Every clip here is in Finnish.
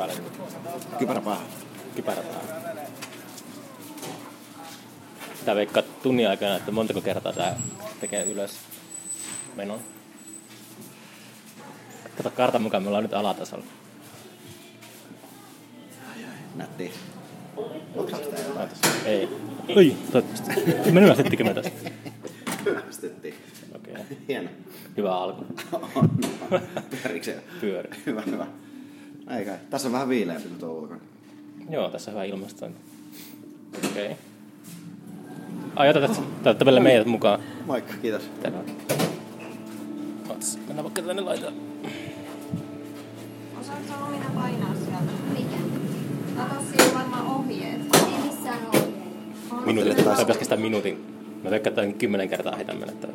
päälle. Kypärä päähän. Kypärä päälle. Tää veikkaa tunnin aikana, että montako kertaa tää tekee ylös menon. Kato kartan mukaan, me ollaan nyt alatasolla. Nätti. Ei. Oi, toivottavasti. Me hyvästettikö me tästä? Hyvästettiin. Okei. Hieno. Hyvä alku. On. Pyörikö se? Pyöri. Hyvä, hyvä. Ei kai. Tässä on vähän viileämpi kuin tuo ulkona. Joo, tässä on hyvä ilmastointi. Okei. Okay. Ai, otat, otat vielä meidät mukaan. Moikka, kiitos. Terve. Ootas, mennään vaikka tänne laitaan. Osaatko Omina painaa sieltä? Mikä? Kato, siinä on varmaan ohjeet. Ei missään ohjeet. Minuutin. Tai pitäisi kestää minuutin. Mä veikkaan, että kymmenen kertaa heitän mennä tää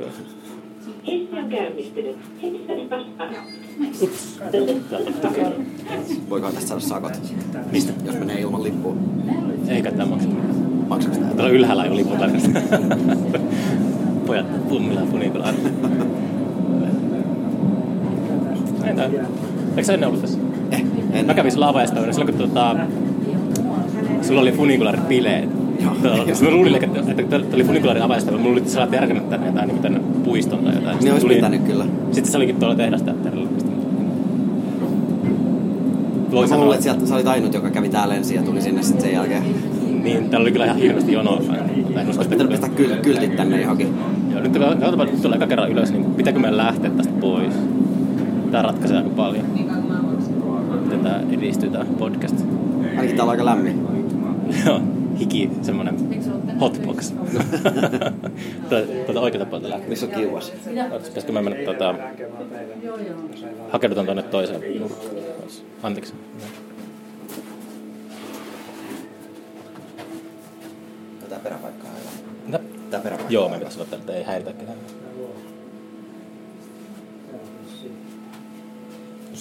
on käynnistynyt. Vastaan. Tukea. Voikohan tästä saada sakot? Mistä? Jos menee ilman lippua. Eikä tää maksa mitään. Maksaks tää? Täällä ylhäällä ei ole lippu tarkasta. Pojat pummilla. Ei tää. Eikö sä ennen ollut tässä? Eh, en. Mä kävin sulla avajaispäivänä silloin, kun tota, sulla oli funikularit Joo. Tota, Mä luulin, että, että tämä oli funikularin avajaispäivä. Mulla oli, että sä järkännyt tänne jotain niin tänne puiston tai jotain. Niin olisi pitänyt kyllä. Sitten se olikin tuolla tehdasteatterilla. Voi Mä luulen, että sieltä sä olit ainut, joka kävi täällä ensin ja tuli sinne sitten sen jälkeen. niin, täällä oli kyllä ihan hirveästi jonoa. Olisi pitänyt pistää kyl- kyltit tänne johonkin. Joo, nyt katsotaan nyt tuolla eka kerran ylös, niin pitääkö meidän lähteä tästä pois? Tää ratkaisee aika paljon. Miten tää edistyy tää podcast. Ainakin täällä on aika lämmin. Joo, hiki, semmonen hotbox. Tuota- Tuolta oikealta puolelta lähtee. Missä on kiuas? Pitäisikö mä mennä tota... Hakeudutaan tuonne toiseen nurkkaan. Anteeksi. Tää peräpaikkaa on hyvä. No. Tää peräpaikka Joo, on me pitäisi ottaa, että ei häiritä ketään.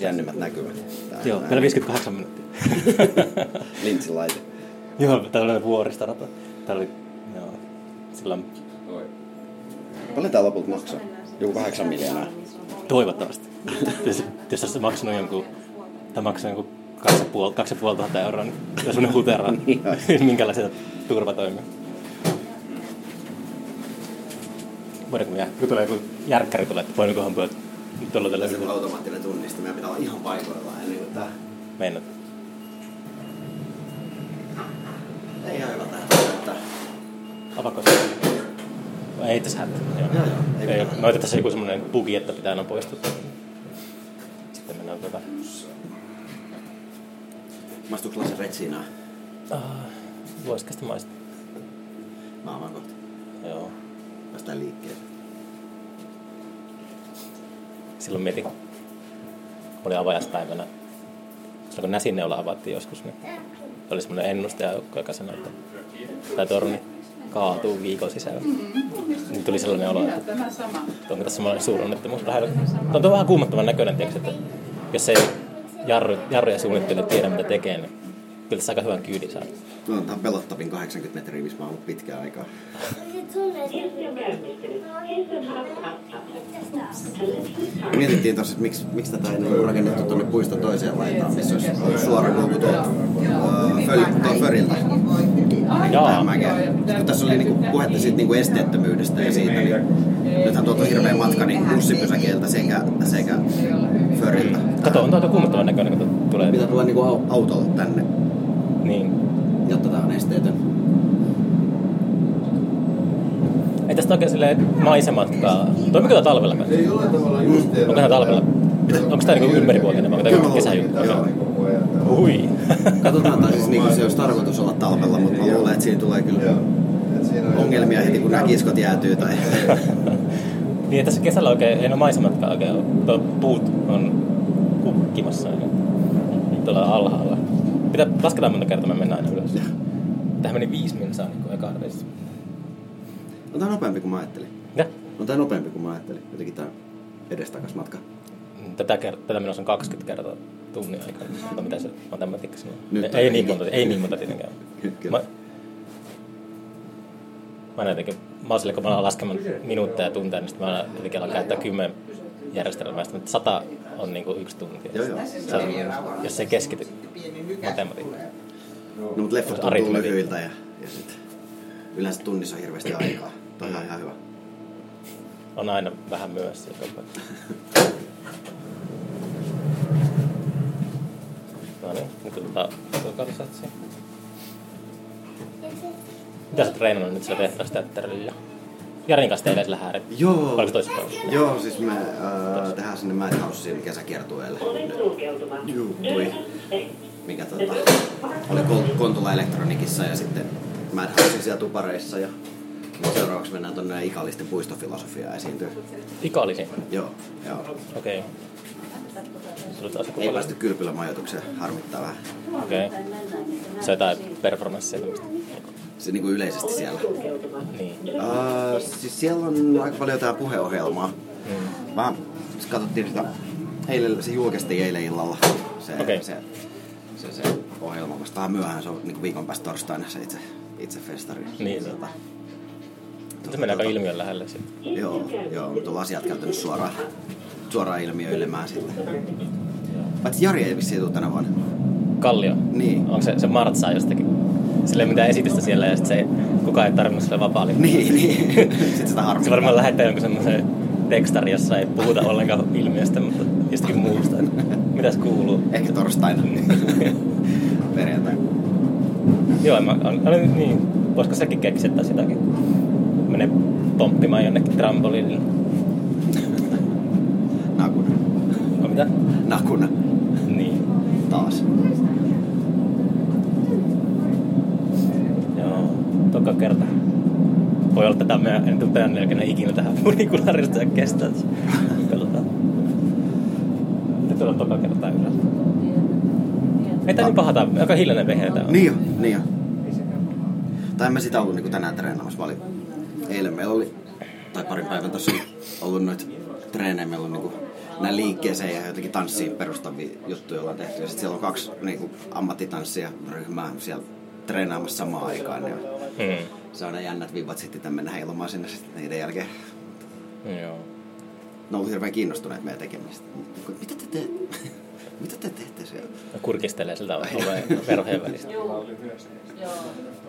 Jännimmät näkymät. Tää on Joo, näin. vielä 58 minuuttia. Lintsin laite. Joo, tällainen vuoristorata. Tää oli, joo, silloin Paljon tää lopulta maksaa? Joku kahdeksan miljoonaa. toivottavasti. jos, jos olisi maksanut jonkun, tai maksaa jonkun kaksi ja puoli, kaksi puoli tuhatta euroa, niin se on semmoinen hutera. Niin. Minkälaisia turvatoimia. Voidaanko me jää? Kun tulee joku järkkäri tulee, että voidaankohan pöydät nyt tuolla tällä Tässä on automaattinen tunniste. Meidän pitää olla ihan paikoillaan ennen kuin tää... mennä. Ei ihan hyvä tää näyttää. Avako se? Ei tässä hätää. Joo. Joo, joo. Ei mitään. no tässä joku semmoinen bugi, että pitää aina poistua. Sitten mennään tota... Maistuuko lasen retsinaa? Ah, voisiko sitä maistaa? Mä avaan kohta. Joo. Päästään liikkeelle. Silloin mietin, oli avajaispäivänä. Silloin kun Näsinneula avattiin joskus, niin oli semmoinen ennustajajoukko, joka sanoi, että tämä torni kaatuu viikon sisällä. Niin tuli sellainen olo, että onko tässä semmoinen suuronnettomuus lähellä. On vähän kuumottavan näköinen, tiiäks, että jos ei jarru, jarruja suunnittele tiedä mitä tekee, niin kyllä tässä aika hyvän kyydin saa. No, tää on pelottavin 80 metriä, missä mä oon ollut pitkään aikaa. Mietittiin tossa, että miksi, miksi tätä ei ole rakennettu tuonne puiston toiseen laitaan, missä olisi suora kulku tuolta föl- tuolta föriltä. Jaa. Kun tässä oli niinku puhetta siitä niinku esteettömyydestä ja siitä, niin nythän tuolta on hirveä matka niin bussipysäkeiltä sekä, sekä föriltä. Kato, on tuo kuumottavan näköinen, kun tulee. Pitää tulla niinku au- autolla tänne, Niin. jotta tää on esteetön. Ei tästä oikein silleen maisematkaa. Toimiko tää talvella kanssa? Onko tää talvella? Onko tää niinku ympärivuotinen vai onko tää kesäjuttu? Joo. Hui. Katsotaan, tai siis niinku se olisi tarkoitus olla talvella, mutta mä luulen, että siinä tulee kyllä ongelmia heti, kun nämä kiskot jäätyy. Tai... niin, että tässä kesällä oikein ei ole maisematkaan oikein ole. Tuo puut on kukkimassa aina. Tuolla alhaalla. Pitää lasketaan monta kertaa, me mennään aina ylös. Tähän meni viisi minsaa niin ekaan reissu. On tää nopeampi kuin mä ajattelin. Ja? On tää nopeampi kuin mä ajattelin. Jotenkin tää edestakas matka. Tätä, tätä menossa on 20 kertaa tunnin aikana. Mutta mitä se matematiikka sanoo? Nyt ei, on- niin monta, ei niin monta tietenkään. Kyllä. Mä, mä aina jotenkin, mä oon silleen, kun mä alan laskemaan minuutteja ja tunteja, niin sitten mä aina jotenkin alan käyttää kymmen järjestelmää. Sitten sata on niinku yksi tunti. Joo, joo. On, jos se keskity matematiikkaan. No, mutta leffat tuntuu lyhyiltä ja, ja sit yleensä tunnissa on hirveästi aikaa. Toi on ihan hyvä. On aina vähän myöhässä joka. No niin, nyt otetaan tuokarisatsi. Mitä sä oot treenannut nyt sillä tehtaisteatterilla? Jarin kanssa teille sillä hääret. Joo. Oliko? Joo, siis me äh, tehdään sinne Madhouseen kesäkiertueelle. Juu, tuli. Mikä tota, oli Kontula Elektronikissa ja sitten Madhousein siellä tupareissa ja seuraavaksi mennään tonne Ikallisten puistofilosofiaan esiintyy. Ikallisi. Joo, joo. Okei. Okay. Ei päästy kylpylämajoitukseen, harmittaa vähän. Okei. Okay. Se on jotain performanssia tämmöistä. Se niinku yleisesti siellä. Niin. Uh, siis siellä on aika paljon jotain puheohjelmaa. Mm. Vähän siis katsottiin sitä, eilen, se julkaistiin eilen illalla. Se, Okei. se, se, se, ohjelma vasta vähän myöhään, se on niin viikon päästä torstaina se itse, itse festari. Niin. Tota, Se menee aika ilmiön lähelle sitten. Joo, joo, mutta on asiat käytännössä suoraan, suoraan ilmiöilemään sitten. Paitsi Jari ei vissiin tule tänä vuonna. Kallio. Niin. Onko se, se martsaa jostakin? Sillä ei mitään esitystä siellä ja sit se ei, kukaan ei tarvinnut sille vapaa Niin, niin. Sitten sitä Se harmittaa. varmaan lähettää jonkun semmoisen tekstari, jossa ei puhuta ollenkaan ilmiöstä, mutta jostakin muusta. Mitäs kuuluu? Ehkä torstaina. Perjantai. Joo, mä, on, on, niin, voisiko sekin keksiä taas jotakin? Mene pomppimaan jonnekin trampoliinille. Nakuna. No mitä? Nakuna. Niin. Taas. Joo, toka kerta. Voi olla, tämä meidän, en tule jälkeen ikinä tähän funikulaarista ja kestää. Katsotaan. Nyt on toka kertaa yleensä. Ei tää niin paha, tää on aika hiljainen vehe tää on. Niin jo, niin jo. Tai en mä sitä ollut niinku tänään treenaamassa. Mä olin, eilen meillä oli, tai parin päivän tuossa ollut noita treenejä. Meillä on niinku näin liikkeeseen ja jotenkin tanssiin perustavia juttuja ollaan tehty. Ja sitten siellä on kaksi niinku ammattitanssia ryhmää siellä treenaamassa samaan aikaan. Niin Mm. se on ne jännät vivat sitten tänne mennä heilumaan sinne sitten niiden jälkeen. Joo. Ne on ollut hirveän kiinnostuneet meidän tekemistä. Mitä te teette? Mitä te teette siellä? Ja kurkistelee siltä oveen verhojen välistä.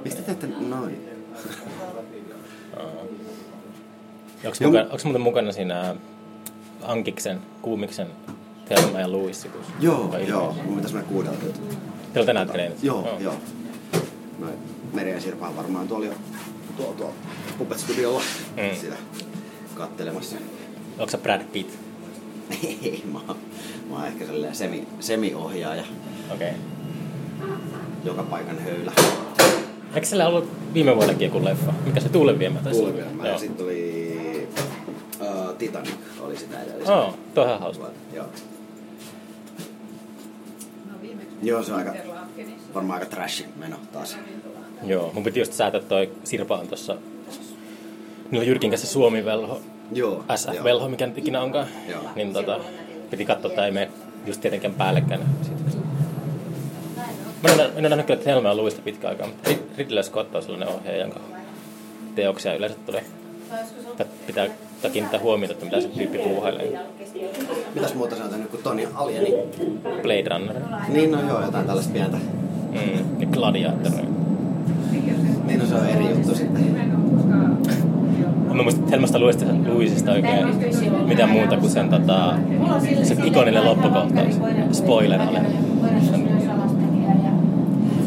Mistä te teette noin? Onko Joo. muka, muuten mukana siinä Ankiksen, Kuumiksen, Telma ja Luissi? kun- Joo, vai- joo. Mun pitäisi mennä kuudelta. Teillä on tänään treenit? Joo, joo. Noin Meri ja Sirpa on varmaan tuolla jo tuolla, tuolla Puppet Studiolla Mm. sitä kattelemassa. Onko sä Brad Pitt? Ei, mä, oon- mä oon ehkä sellainen semi, semi-ohjaaja, Okei. Okay. joka paikan höylä. Eikö siellä ollut viime vuonnakin joku leffa? Mikä se Tuulen viemä olla? Kuulevilma. Ja Joo. sitten oli Titanic oli sitä edellistä. Tuo on ihan hauska. Joo. Joo, se on aika, varmaan aika trashin meno taas. Joo, mun piti just säätää toi Sirpa on tossa Niillä on Jyrkin kanssa Suomi-velho, Joo. SF-velho, mikä nyt ikinä onkaan. Joo. Niin tota, piti katsoa, että ei mene just tietenkään päällekkäin. Mä en, ole- en ole nähnyt kyllä Thelma ja Louista pitkään aikaa, mutta Rid- Ridley Scott on sellainen ohjaaja, jonka teoksia yleensä tulee. Pitää tai kiinnittää huomiota, että mitä se tyyppi puuhailee. Mitäs muuta se on tehnyt kuin Tony Alieni? Blade Runner. Niin no joo, jotain tällaista pientä. Mm, ja Gladiator. Niin no se on eri juttu sitten. Mä muistan Helmasta Luisista, Luisista oikein mitään muuta kuin sen tota, se ikoninen loppukohtaus. Spoiler alert.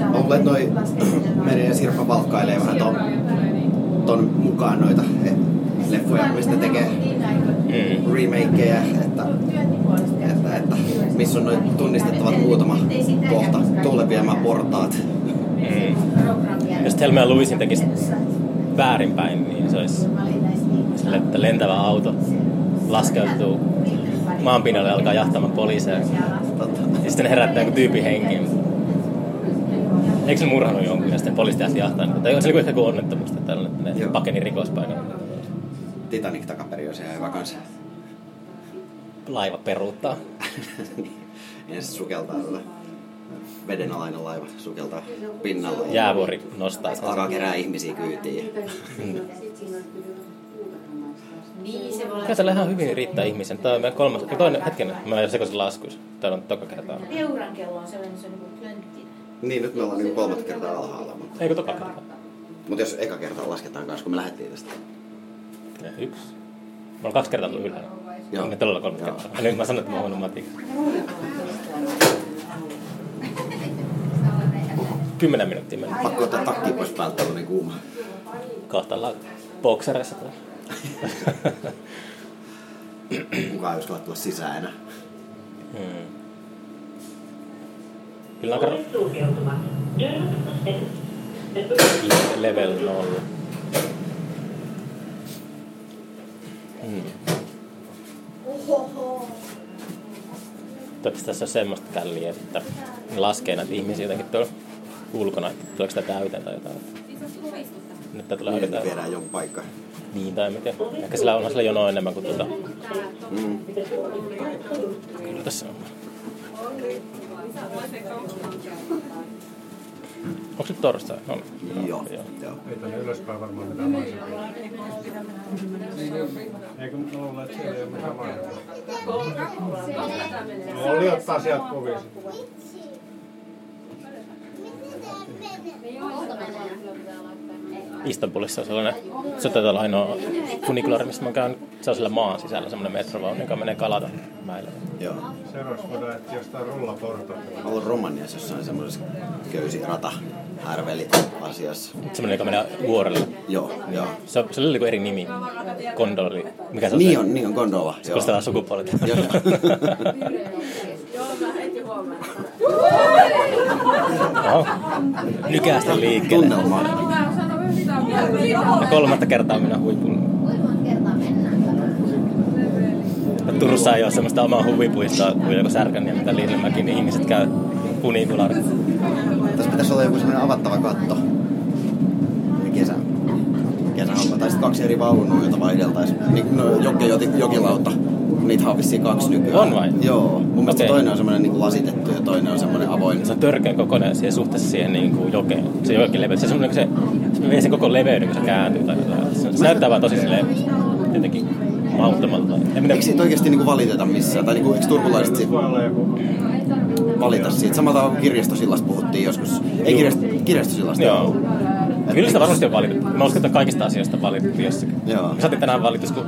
Mä luulen, että noi Meri ja Sirpa valkkailee vähän ton, ton mukaan noita leffoja, mistä tekee Mm. remakeja, että, että, että missä on noin tunnistettavat muutama kohta, tuuleviemä portaat. Mm. Jos Thelma ja Louisin tekisi väärinpäin, niin se olisi sille, että lentävä auto laskeutuu maanpinnalle ja alkaa jahtamaan poliiseja. Ja sitten herättää joku tyypin henkiin. Eikö se murhannut jonkun ja sitten poliisit lähti jahtamaan? Tai se oli ehkä joku onnettomuus, että tällainen, ne pakeni rikospaikan. Titanic takaperi olisi ihan hyvä kanssa. Laiva peruuttaa. ja se sukeltaa tuota vedenalainen laiva sukeltaa pinnalla. Jäävuori nostaa sitä. Alkaa kerää ihmisiä kyytiin. Kyllä tällä ihan hyvin riittää ihmisen. Tämä on meidän kolmas, toinen hetken, mä en sekoisin laskuissa. Täällä on toka kertaa. Peuran kello on sellainen, se on niin klönttinen. Niin, nyt me ollaan niin kolmatta kertaa alhaalla. Mutta, Eikö toka kertaa? mutta jos eka kertaa lasketaan kanssa, kun me lähdettiin tästä ja yksi. Mä olen kaksi kertaa tullut ylhäällä. Joo. Enkä tällä kolme Joo. kertaa. nyt mä sanon, että mä oon matikka. Kymmenen minuuttia meni. Pakko ottaa takki pois päältä, on niin kuuma. Kohta ollaan boksereissa täällä. Kukaan ei uskalla tulla sisään enää. Hmm. Kyllä on kerran. Level 0. Toivottavasti tässä on semmoista källiä, että laskee näitä ihmisiä jotenkin tuolla ulkona, että tuleeko sitä täyteen tai jotain? Nyt tää tulee niin, viedään joku paikka. Niin, tai miten? Ehkä sillä on sillä jonoa enemmän kuin tuota. Mm. Kyllä tässä on. Onko se torstai? On. Joo, joo. Ei tänne ylöspäin varmaan mitään maisemaa. Eikö että siellä ei ole mitään? No oli ottaa sieltä kuvia. Istanbulissa on sellainen, se taitaa olla ainoa funikulaari, missä mä käyn, se on siellä maan sisällä semmoinen metrovaunu, joka menee kalata mäille. joo. Seuraavaksi voidaan etsiä jostain rullaportaita. Mä ollut Romaniassa jossain semmoisessa köysirata härveli asiassa. Semmoinen, joka menee vuorelle. Joo, joo. Se, on- se oli joku eri nimi. Kondoli. Mikä se on Niin se? on, niin on Gondola. Joo. Kuulostetaan sukupuolet. Joo, Oho. Nykästä liikkeelle. Tunnelma. Ja kolmatta kertaa minä huipulla. Turussa ei ole semmoista omaa huvipuistoa kuin joku Särkänniemi tai Lillemäki, niin ihmiset käy funikulaarissa. Tässä pitäisi olla joku semmoinen avattava katto. Kesä. Kesähomma. Tai sitten kaksi eri vaunua, joita vaihdeltaisiin. Niin, no, jokilauta. Niitä on vissiin kaksi nykyään. On vai? Joo. Mun mielestä Okei. toinen on semmoinen niin lasitettu ja toinen on semmoinen avoin. Se on törkeän kokoinen siihen suhteessa siihen niin kuin jokeen. Se jokin leveys. Se, on semmoinen, se, se vie sen koko leveyden, kun se kääntyy. Tai jotain. se, se näyttää vaan tosi silleen jotenkin mauttomalta. En minä, Eikö siitä oikeasti niin valiteta missään? Tai niin kuin, eikö turkulaiset siitä valita siitä? Samalla kuin kirjastosillasta puhuttiin joskus. Ei kirjast, kirjastosillasta. Joo. Kyllä sitä varmasti on valitettu. Mä uskon, että kaikista asioista on valitettu jossakin. Joo. Me saatiin tänään valitus, kun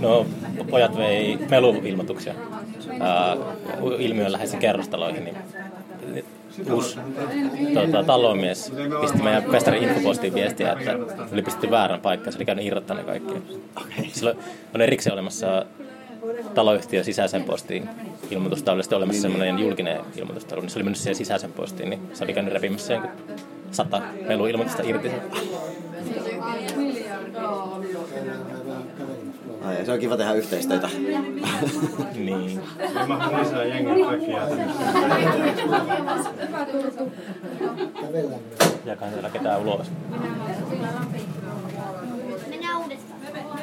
no, pojat vei meluilmoituksia ilmiön läheisiin kerrostaloihin, niin uusi tota, talomies pisti meidän festarin infopostiin viestiä, että oli pistetty väärän paikkaan, se oli käynyt irrottaa ne kaikki. Silloin on erikseen olemassa taloyhtiön sisäisen postiin ilmoitustaulu, ja sitten olemassa semmoinen julkinen ilmoitustaulu, niin se oli mennyt siihen sisäisen postiin, niin se oli käynyt repimässä jonkun sata meluilmoitusta irti. Ai, se on kiva tehdä yhteistyötä. niin. Ei mahdu lisää jengiä takia. Jakaa siellä ketään ulos.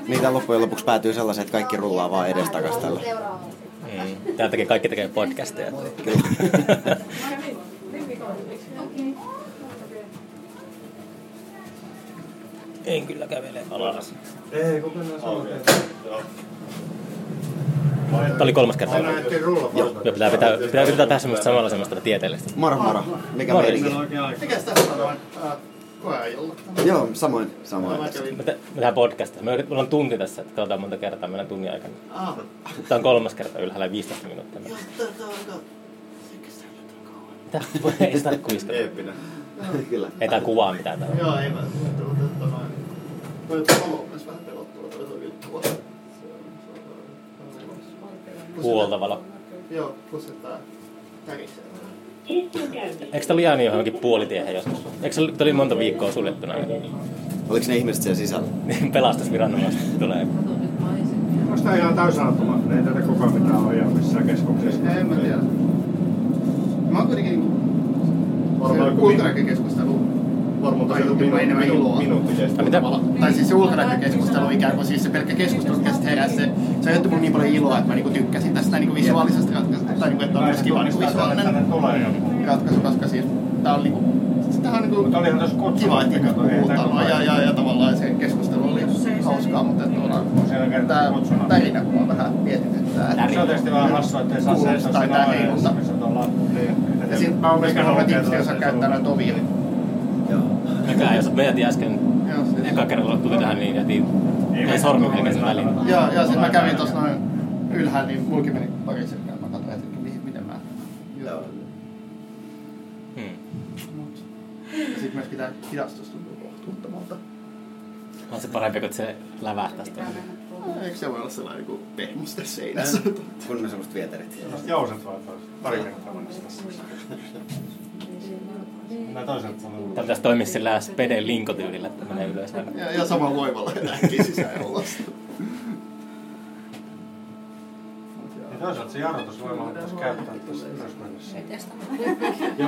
Niitä loppujen lopuksi päätyy sellaiseen, että kaikki rullaa vaan edestakas tällä. Mm. Täällä tekee, kaikki tekee podcasteja. Kyllä. En kyllä kävele alas. Ei, kun mennään. Tämä oli kolmas kerta. Aina etsin rullaportaita. Joo, pitää, pitää, pitää yrittää tehdä semmoista samalla semmoista tieteellistä. Moro moro. Mikä Moro. meininki? Meillä on. Mikäs tässä on koeajolla? Joo, samoin. Samoin. Me, te, me tehdään podcastia. Me meillä on tunti tässä, että katsotaan monta kertaa meidän tunnin aikana. Ah, Tämä on kolmas kerta ylhäällä 15 minuuttia. joo, tää on aika... Mitä? Ei sitä kuiskata. Eeppinen. Kyllä. Ei tää kuvaa mitään täällä. Joo, ei mä palo on myös vähän pelottua, toi vilkkua. Se on- se. Joo, plus että tää tärisee. Eikö tää liian johonkin puolitiehen joskus? Eikö se oli- monta viikkoa suljettuna? Oliko ne ihmiset siellä sisällä? pelastusviranomaiset tulee. Onko tää ihan täysautomaatti? Ei tätä kukaan mitään ohjaa missään keskuksessa. En mä tiedä. Mä oon kuitenkin niinku... Varmaan ulkonäkökeskustelu varmaan tai joku enemmän iloa. Minuutti kestää. Ai mitä? Tai siis se ulkonäkökeskustelu ikään kuin siis se pelkkä keskustelu, mikä sitten heräsi, se, se aiheutti mulle niin paljon iloa, että mä niinku tykkäsin tästä niinku visuaalisesta ratkaisusta, tai niinku, että on myös kiva niinku visuaalinen ratkaisu, koska siis tää on niinku, tämähän on niinku Mutta olihan tässä kutsumus, kiva, että ihmiset tää puhutaan ja, ja, ja tavallaan se keskustelu oli hauskaa, mutta tämä tärinä mua vähän mietityttää. että Se on tietysti vähän hassua, ettei saa mutta- missä tuolla... Niin. Ja sitten mä oon myöskin huomannut, että ihmiset ei osaa käyttää näitä ovia. Mäkään, jos me jätin äsken Joo, siis- eka kerralla tuli tähän, niin jätin ei sormi melkein sen väliin. Joo, joo, sitten mä kävin tuossa noin ylhäällä, niin mulki meni pari sekkaa. Mä katsoin, että mihin, miten mä... Joo. Hmm. Ja sitten myöskin tää hidastus tuntuu kohtuuttomalta. On se parempi, kun se lävähtäisi tuonne. Eikö se voi olla sellainen kuin pehmuste seinässä? Kun ne semmoset vieterit. Jouset vaan taas. Pari kertaa mennessä tässä. Mennään toiselta puolelle. Tämä pitäisi toimia sillä speden linkotyylillä, että menee ylös. Ja, ja samalla voimalla äkkiä sisään ja ulos. Ja toisaalta se jarrutusvoima pitäisi käyttää tässä ylös mennessä.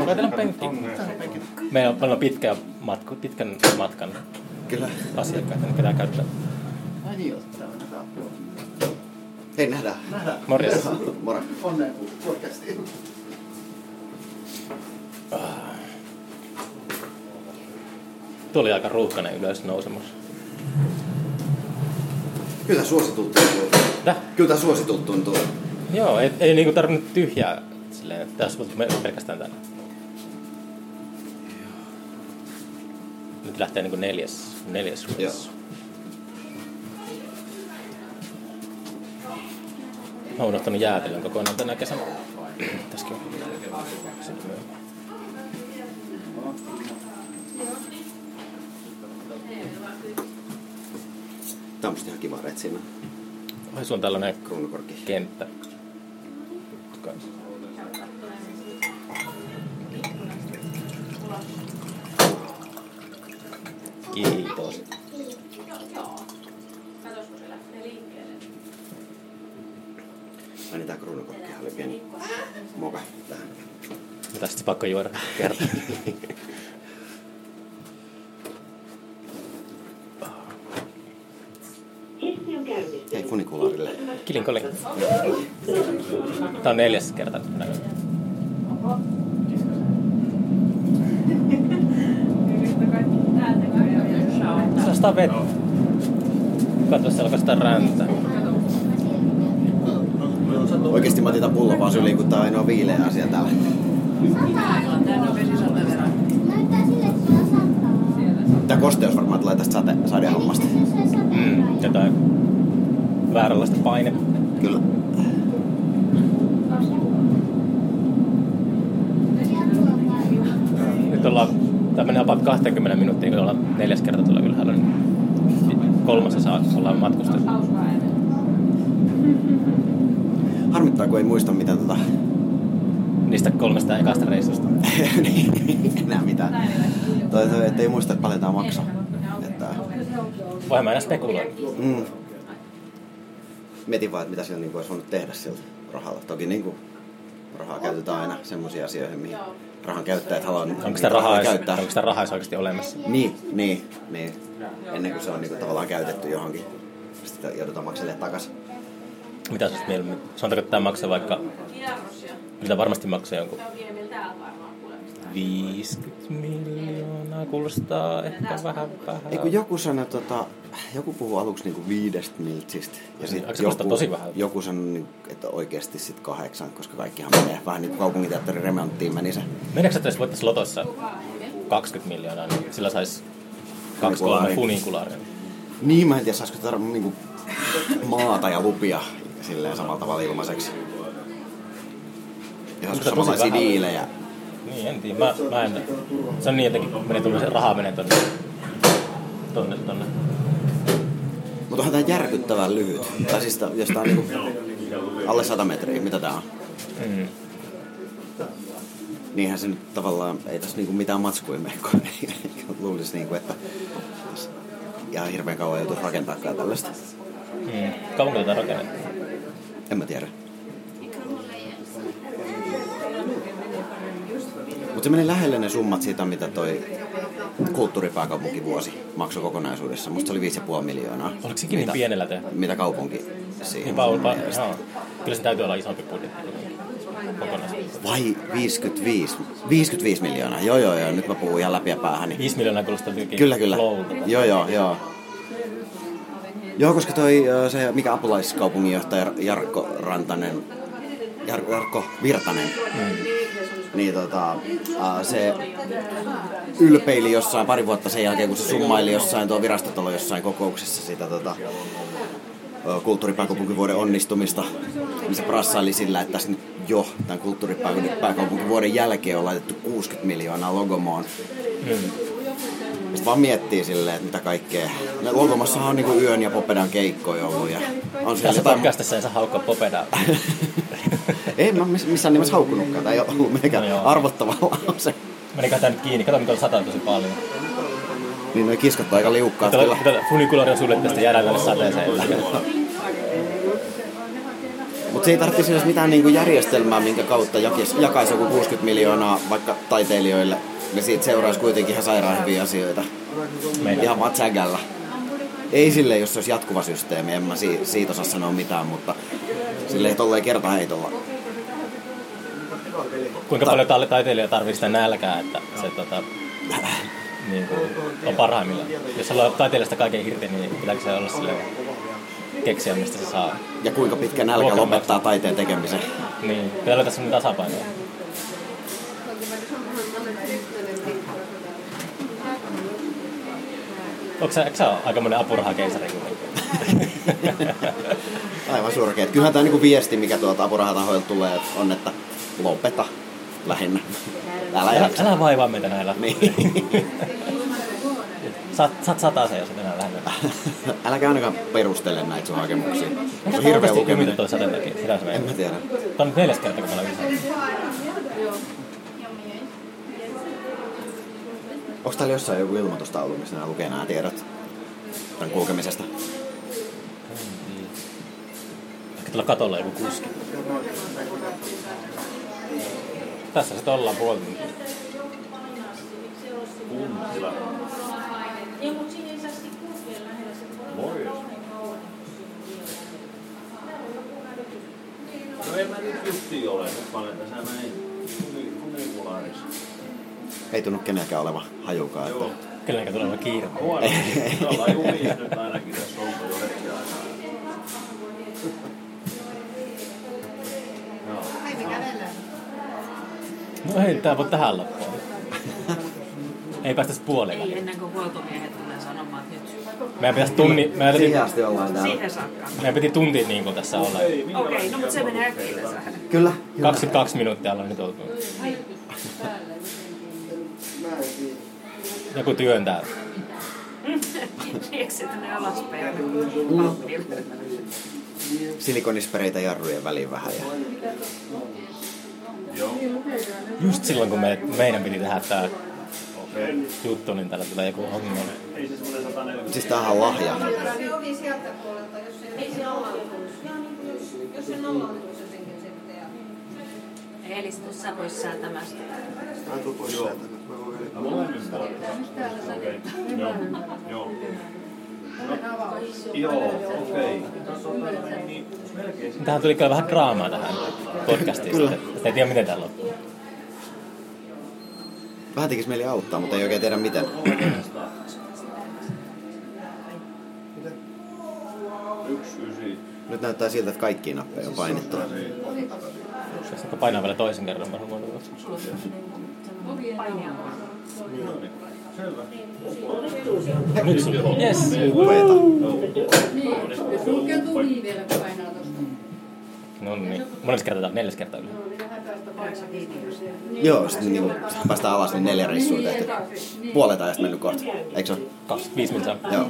Laitetaan penkki. Tonne. Meillä on paljon pitkä matku, pitkän matkan Kyllä. asiakkaita, niin pitää käyttää. Ai niin, joo, mennään Hei, nähdään. Nähdään. Morjes. Moro. Onnea podcastiin. Tuli aika ruuhkainen ylös nousemus. Kyllä tää suositulta tuntuu. Täh? Kyllä tää suositulta tuntuu. Joo, ei, ei niinku tarvinnut tyhjää silleen, että tässä mennä pelkästään tänne. Nyt lähtee niinku neljäs, neljäs reissu. Mä oon unohtanut jäätelön kokonaan tänä kesänä. Tässäkin on. Sitten Tää on musta ihan kiva retsiina. Ai sulla on tällainen Kruunukorkki. kenttä. Kiitos. Ai niin tää kruunukorkkihan oli pieni moka tähän. Sitten pakko juoda kerta? Hetki on käynnistynyt. Hei funikulaarille. Kilinkolin. Tää on neljäs kerta. Sellaista vettä. Katso, siellä alkaa sitä räntää. Oikeesti mä otin pullo vaan syliin, kun tää on ainoa viileä asia täällä. Tää kosteus varmaan tulee tästä sate, sadehommasta. Mm, jotain vääränlaista paine. Kyllä. Nyt ollaan, tää menee about 20 minuuttia, kun ollaan neljäs kerta tuolla ylhäällä. Niin kolmasosa ollaan matkustettu. Harmittaa, kun ei muista mitä tota... Niistä kolmesta ekasta reissusta. niin, enää mitään. Tai toi, ettei muista, että paljon tää maksaa. Että, Voin mä enää spekuloida. mm. Mietin vaan, että mitä siellä niin olisi voinut tehdä sillä rahalla. Toki niin kuin, rahaa käytetään aina semmoisiin asioihin, mihin rahan käyttäjät haluaa Onko sitä rahaa, käyttää. onko sitä rahaa oikeasti olemassa? Niin, niin, niin. Ennen kuin se on niin kuin, tavallaan käytetty johonkin. Sitten joudutaan makselemaan takaisin. Mitä sä mieluummin? Sanotaanko, että tämä maksaa vaikka... Mitä varmasti maksaa jonkun 50 miljoonaa, kuulostaa ehkä vähän vähän. Ei kun joku sanoi, tota, joku puhuu aluksi niinku viidestä miltsistä. Ja Niin, sit aika joku, tosi vähän. joku sanoi, niinku, että oikeasti sit kahdeksan, koska kaikkihan menee vähän niin kuin kaupunginteatterin remonttiin meni se. Meneekö sä, että jos voittaisi lotossa 20 miljoonaa, niin sillä saisi kaksi kolme Funikulaari. funikulaaria. Niin, mä en tiedä, saisiko tarvitse niinku maata ja lupia silleen samalla tavalla ilmaiseksi. Ja saisiko samanlaisia vähän. diilejä. Niin, en tiedä. Mä, mä en... Se on niin jotenkin, menee tuonne, se raha menee tonne, tonne, tonne. Mutta onhan tää järkyttävän lyhyt. Tai siis tää- jos tää on niinku alle 100 metriä, mitä tää on? Mm. Niinhän se nyt tavallaan, ei tässä niinku mitään matskuja mene, kun luulisi niinku, että ihan hirveän kauan joutuisi rakentaakaan tällaista. Mm. Kauanko tätä rakennettiin? En mä tiedä. Mutta se meni lähelle ne summat siitä, mitä toi kulttuuripääkaupunkivuosi maksoi kokonaisuudessa. Musta se oli 5,5 miljoonaa. Oliko sekin niin Mitä- pienellä tehty? Mitä kaupunki siihen Niin Paul, pa, joo. Kyllä se täytyy olla isompi budjetti. Vai 55? 55 miljoonaa. Joo, joo, joo. Nyt mä puhun ihan läpi ja päähäni. 5 miljoonaa kuulostaa Kyllä, kyllä. flowlta. Joo, joo, joo. Joo, koska toi se, mikä apulaiskaupunginjohtaja Jarkko Rantanen, Jar, Jarkko Virtanen, niin tota, ää, se ylpeili jossain pari vuotta sen jälkeen, kun se summaili jossain tuo virastotalo jossain kokouksessa sitä tota, kulttuuripääkaupunkivuoden onnistumista, niin se prassaili sillä, että tässä nyt jo tämän kulttuuripääkaupunkivuoden jälkeen on laitettu 60 miljoonaa logomoon. Sitten vaan miettii silleen, että mitä kaikkea. Ne Logomossahan on niinku yön ja popedan keikkoja ollut. Ja on siellä Tässä jotain... podcastissa ei saa haukkaa popedaa. Ei mä miss- missään nimessä haukkunutkaan. Tämä ei ole ollut mitenkään No arvottava lause. Menikö tää nyt kiinni? Kato, miten on satanut tosi paljon. Niin noi kiskot aika liukkaat Tällä, kyllä. tällä funikulari on sulle tästä jäädään sateeseen. Mutta se ei tarvitsisi edes mitään niinku järjestelmää, minkä kautta jakis, jakaisi joku 60 miljoonaa vaikka taiteilijoille. Ja siitä seuraisi kuitenkin ihan sairaan hyviä asioita. Meidän. Ihan vaan tsägällä. Ei sille, jos se olisi jatkuva systeemi, en mä si- siitä osaa sanoa mitään, mutta silleen tolleen kertaheitolla. Kuinka paljon talle- taiteilija tarvitsee sitä nälkää, että se tota, niin kuin, on parhaimmillaan. Jos haluaa taiteilijasta kaiken irti, niin pitääkö se olla sille keksiä, mistä se saa. Ja kuinka pitkä nälkä lopettaa taiteen tekemisen. Niin, pitää löytää semmoinen tasapaino. Onko sä, sä ole aikamoinen apurahakeisari kuitenkin? Aivan surkea. Kyllähän tämä niinku viesti, mikä tuolta apurahatahoilta tulee, on, että lopeta lähinnä. Älä Älä, jaksa. älä vaivaa meitä näillä. Niin. Saat, saat sataisen, jos et enää lähde. Äläkä ainakaan perustele näitä sun hakemuksia. Se Mikä on hirveä lukeminen. jumittu toi sateen takia? Sitä se En mä tiedä. Tää on nyt neljäs kerta, kun mä olen Onko täällä jossain joku ilmoitustaulu, missä nämä lukee nämä tiedot tämän kulkemisesta? Ehkä tuolla katolla joku kuski. Tässä sitten ollaan puoli mutta lähellä se voi. No en mä nyt justi ole, nyt panen tässä näin kumi- kumipulaarissa. Ei tunnu kenenkään olevan hajukaan. Että... Joo. Kenelläkään tulee olemaan kiire. Ollaan jumissa nyt ainakin tässä oltu jo hetki aikaa. Ai. No ei, tää voi tähän loppuun. Ei päästä puolella. Ei ennen kuin huoltomiehet tulee sanomaan, että nyt Meidän pitäisi tunni, meidän piti, Siihen asti ollaan täällä. siihen saakka. meidän piti tunti niin kuin tässä olla. Okei, no mutta se menee äkkiä tässä. Kyllä. 22 minuuttia ollaan nyt oltu. Joku työntää. Tiedätkö, että ne alaspäin. Silikonispereitä jarrujen väliin vähän. Ja... Just silloin, kun me, meidän piti tehdä tää Okei. juttu, niin täällä tulee joku ongelma. Ei se semmonen 140. Siis tämähän on lahja. Se ovi sieltä puolelta, jos se ei se nolla Jos se nolla on jotenkin se pitää. Eli sitten sä pois säätämästä. Okei. Joo. Joo. Joo, okei. Melkein Tähän tuli kyllä vähän draamaa tähän podcastiin. Kyllä. Ei tiedä, miten täällä loppuu. Vähän tekisi mieli auttaa, mutta ei oikein tiedä miten. Nyt näyttää siltä, että kaikki nappeja on painettu. Jos painaa vielä toisen kerran, mä haluan Selvä. Nyt sun. Yes. Upeeta. Sulkeutuu niin vielä, kun painaa tosta. No niin. Mones kertaa? Neljäs kertaa yli. Joo, sitten niin, sit kun päästään alas, niin neljä reissua tehty. Puolet ajasta mennyt kohta. Eikö se ole? 25 minuuttia. Joo.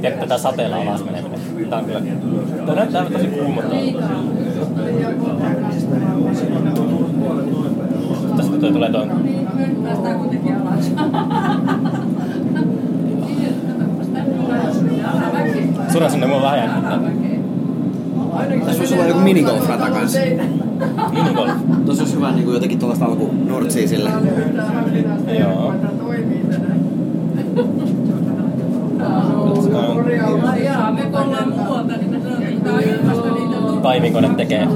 Tiedätkö tätä sateella alas meneminen? Tää on kyllä... Tää näyttää tosi kuumottavalta. Tästä toi tulee toi... Päästään kuitenkin alas. Suoraan sanoneen mua vähän jännittää. Tässä voisi olla joku minigolf-rata kanssa. Minigolf. Tuossa olisi hyvä niin kuin jotenkin tuollaista alku nurtsia sille. Joo. Jaa, me kun ollaan muualta, niin me saadaan ilmasta niitä Taivinkone tekee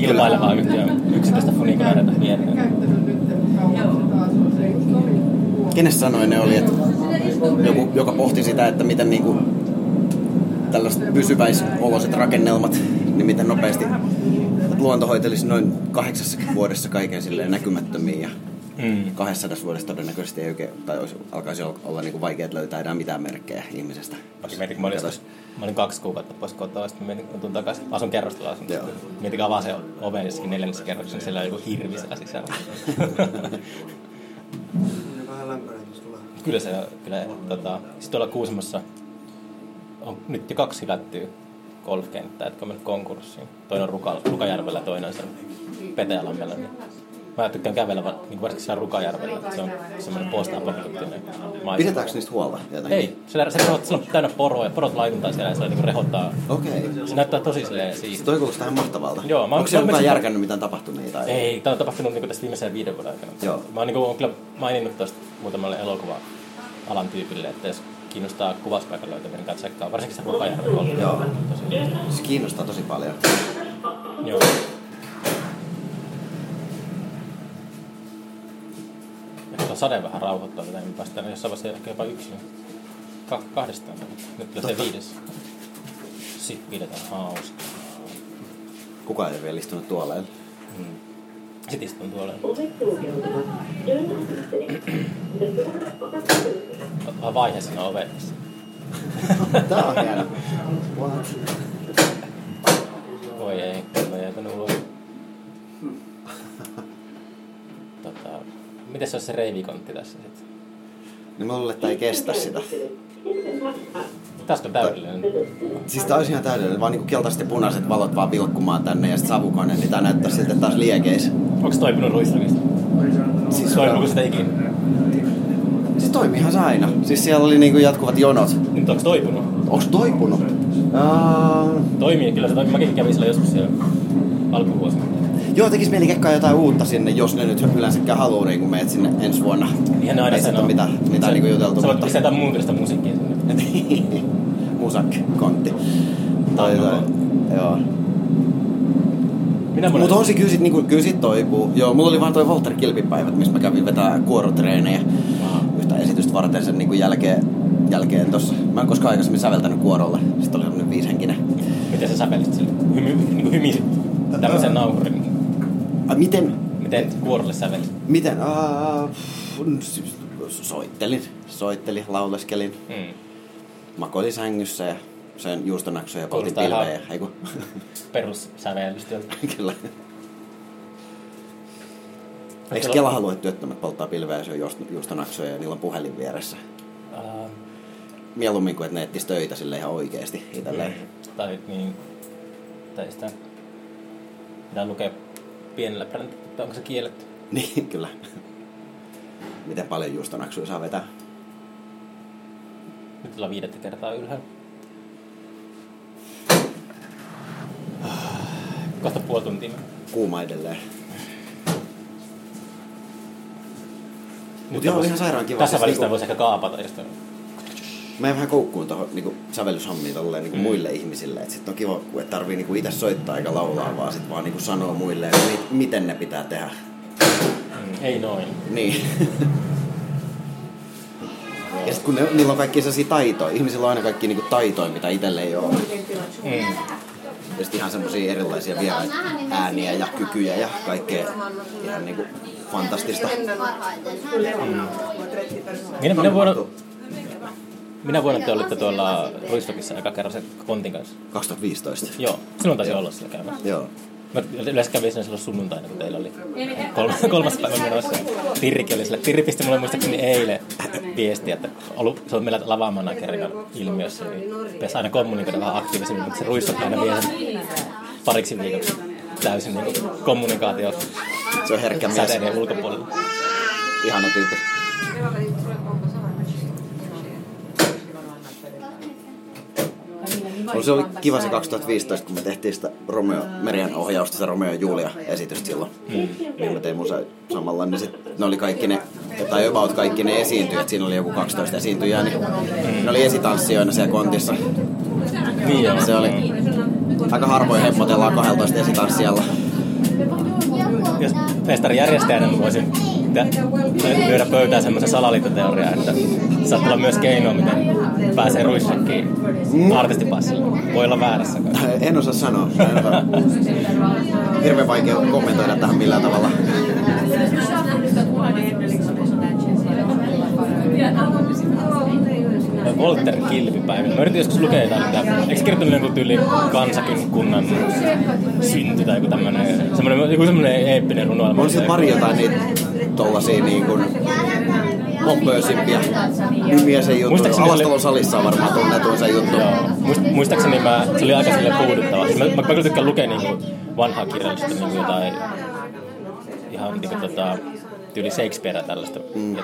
kilpailevaa yhtiön yksityistä funikoneita viereen. Kenes sanoi ne oli, että joku, joka pohti sitä, että miten niinku tällaiset pysyväisoloiset rakennelmat, niin miten nopeasti luonto hoitelisi noin kahdeksassa vuodessa kaiken silleen näkymättömiin ja Mm. 200 vuodessa todennäköisesti ei oikein, tai olisi, alkaisi olla, niin vaikea löytää enää mitään merkkejä ihmisestä. Mäkin mietin, kun mä olin, mä kaksi kuukautta pois kotoa, sitten mä mietin, kun mä tulin takaisin. Asun kerrostalla asun. Joo. Mietin, avaa se oven jossakin neljännessä kerroksessa, niin siellä on joku hirvi siellä sisällä. Tulee. kyllä se, kyllä, tota, sitten tuolla Kuusamossa on nyt jo kaksi hylättyä golfkenttää, jotka on mennyt konkurssiin. Toinen on Ruka, Rukajärvellä, toinen on siellä Petäjälammella. Niin mä tykkään kävellä va- niin varsinkin siellä Rukajärvellä, se on semmoinen post-apokalyptinen maisema. Pidetäänkö niistä huolta jotenkin? Ei, siellä, se, rehot, siellä on täynnä poroa ja porot laituntaa siellä ja se niin rehottaa. Okei. Se näyttää tosi silleen Se siistiä. toi kuulostaa ihan mahtavalta. Joo, mä oon- Onko siellä kukaan olisin- järkännyt mitään tapahtumia? Tai... Ei, tämä on tapahtunut niin tässä viimeisen viiden vuoden aikana. Joo. Mä oon niin kuin, kyllä maininnut tuosta muutamalle elokuva-alan tyypille, että jos kiinnostaa kuvauspaikan löytäminen, niin tsekkaa. Varsinkin se Rukajärven. Joo. Tosi Se kiinnostaa tosi paljon. Joo. Ehkä tuo sade vähän rauhoittaa tätä, niin päästään jossain vaiheessa ehkä jopa yksin. Ka- kahdestaan. Nyt tulee se viides. Sitten pidetään hauskaa. Kukaan ei ole vielä istunut tuoleilla. Mm. Sitten istun tuolla. Ovet sulkeutuvat. Vähän vaihe siinä ovessa. Tää on hieno. What? Voi ei, mä jätän ulos. Tota, miten se olisi se reivikontti tässä sitten? Mä luulen, että ei kestä sitä. Tästä on täydellinen. Siis tää olisi ihan täydellinen, vaan niinku keltaiset ja punaiset valot vaan vilkkumaan tänne ja sit savukone, niin tää näyttää siltä, taas liekeis. Onko se toipunut ruisrakista? Siis, Toipuuko sitä ikinä? siis toimiihan se aina. Siis siellä oli niinku jatkuvat jonot. Nyt onko toipunut? Onks toipunut? Uh, Toimii, kyllä se toimii. Mäkin kävin siellä joskus siellä alkuvuosina. Joo, tekis mieli kekkaa jotain uutta sinne, jos ne nyt yleensäkään haluu, niin kun meet sinne ensi vuonna. Ihan ne aina Ei siitä sanoo. ole mitään, mitään niinku juteltu. Sä voit pistää jotain muuntelista musiikkia sinne. Musak, kontti. Tai, tai, joo. Minä Mutta on se kyllä sit, niinku, kyllä sit toipuu. Joo, mulla oli vaan toi Walter Kilpipäivät, missä mä kävin vetää kuorotreenejä yhtä esitystä varten sen niinku jälkeen, jälkeen tossa. Mä en koskaan aikaisemmin säveltänyt kuorolla. Sitten oli semmonen viisenkinen. Miten sä sävelit sille? Hymy, niin hymisit tämmöisen nauhurin. Ai, miten? Miten kuorolle sävelit? Miten? Uh, soittelin, soittelin, lauleskelin. Mm. Makoilin sängyssä ja söin juustonaksoja ja poltin pilvejä. Eiku. Perussävellystyöltä. Kyllä. Eikö Kela halua, että työttömät polttaa pilveä ja syö juust- juustonaksoja ja niillä on puhelin vieressä? Uh, Mieluummin kuin, että ne etsis töitä sille ihan oikeesti itselleen. tai niin, tai sitä pitää lukea pienellä että onko se kielletty. Niin, kyllä. Miten paljon juustonaksuja saa vetää? Nyt ollaan viidettä kertaa ylhäällä. Kohta puoli tuntia. Kuuma edelleen. Nyt Mut joo, ihan sairaan kiva. Tässä Siis välissä niinku- voisi ehkä kaapata. Jos Mä jäin vähän koukkuun tuohon niinku, sävellyshommiin tolleen, niinku, Mm. muille ihmisille. Et sit on kiva, kun et tarvii niinku, itse soittaa eikä laulaa, vaan sit vaan niinku, sanoo muille, että mit, miten ne pitää tehdä. mm, ei noin. Niin. ja sit kun ne, niillä on kaikki sellaisia taitoja, ihmisillä on aina kaikki niinku, taitoja, mitä itselle ei ole. Mm. Ja sit ihan semmosia erilaisia vieraita ääniä ja kykyjä ja kaikkea ihan niinku fantastista. Minä, minä vuonna, minä vuonna te olitte tuolla Ruistokissa eka kerran sen kontin kanssa. 2015. Joo, silloin taisi olla siellä käymässä. Joo. Mä yleensä kävin siinä silloin sunnuntaina, kun teillä oli kolmas, kolmas päivä menossa. Tirrikin oli sille. Tirri pisti mulle muistaakseni eilen viestiä, että ollut, se on meillä lavamanagerina ilmiössä, niin pitäisi aina kommunikoida vähän aktiivisemmin, mutta se ruistot aina vie sen pariksi viikoksi täysin niin kommunikaatio Se on herkkä mies. säteiden ulkopuolella. Ihana tyyppi. No, se oli kiva se 2015, kun me tehtiin sitä Romeo, Merian ohjausta, sitä Romeo ja Julia esitystä silloin. Mm. Niin mä tein musa samalla, niin sit ne oli kaikki ne, tai about kaikki ne esiintyjät, siinä oli joku 12 esiintyjää, niin ne oli esitanssijoina siellä kontissa. Niin. Se oli aika harvoin hemmotellaan 12 esitanssijalla. Jos festarin järjestäjänä mä voisin lyödä pöytään semmoisen salaliittoteoriaa, että saattaa olla myös keino, miten pääsee ruissakkiin artistipassilla. Voi olla väärässä. En osaa sanoa. Hirveän vaikea kommentoida tähän millään tavalla. Volter kilpipäivillä. Mä yritin joskus lukea jotain, että eikö kirjoittanut joku tyyli kansakunnan synty tai joku tämmönen, semmonen, joku semmonen eeppinen runoilma. On se pari jotain niitä tollasia niin kuin pompöösimpiä nimiä se juttu. Alastalon salissa on varmaan tunnetuin se juttu. Joo. Muist, muistaakseni mä, se oli aika sille puuduttava. Mä, mä, mä kyllä tykkään lukea niinku vanhaa kirjallista niinku jotain ihan niinku tota, tyyli Shakespearea tällaista. Mm.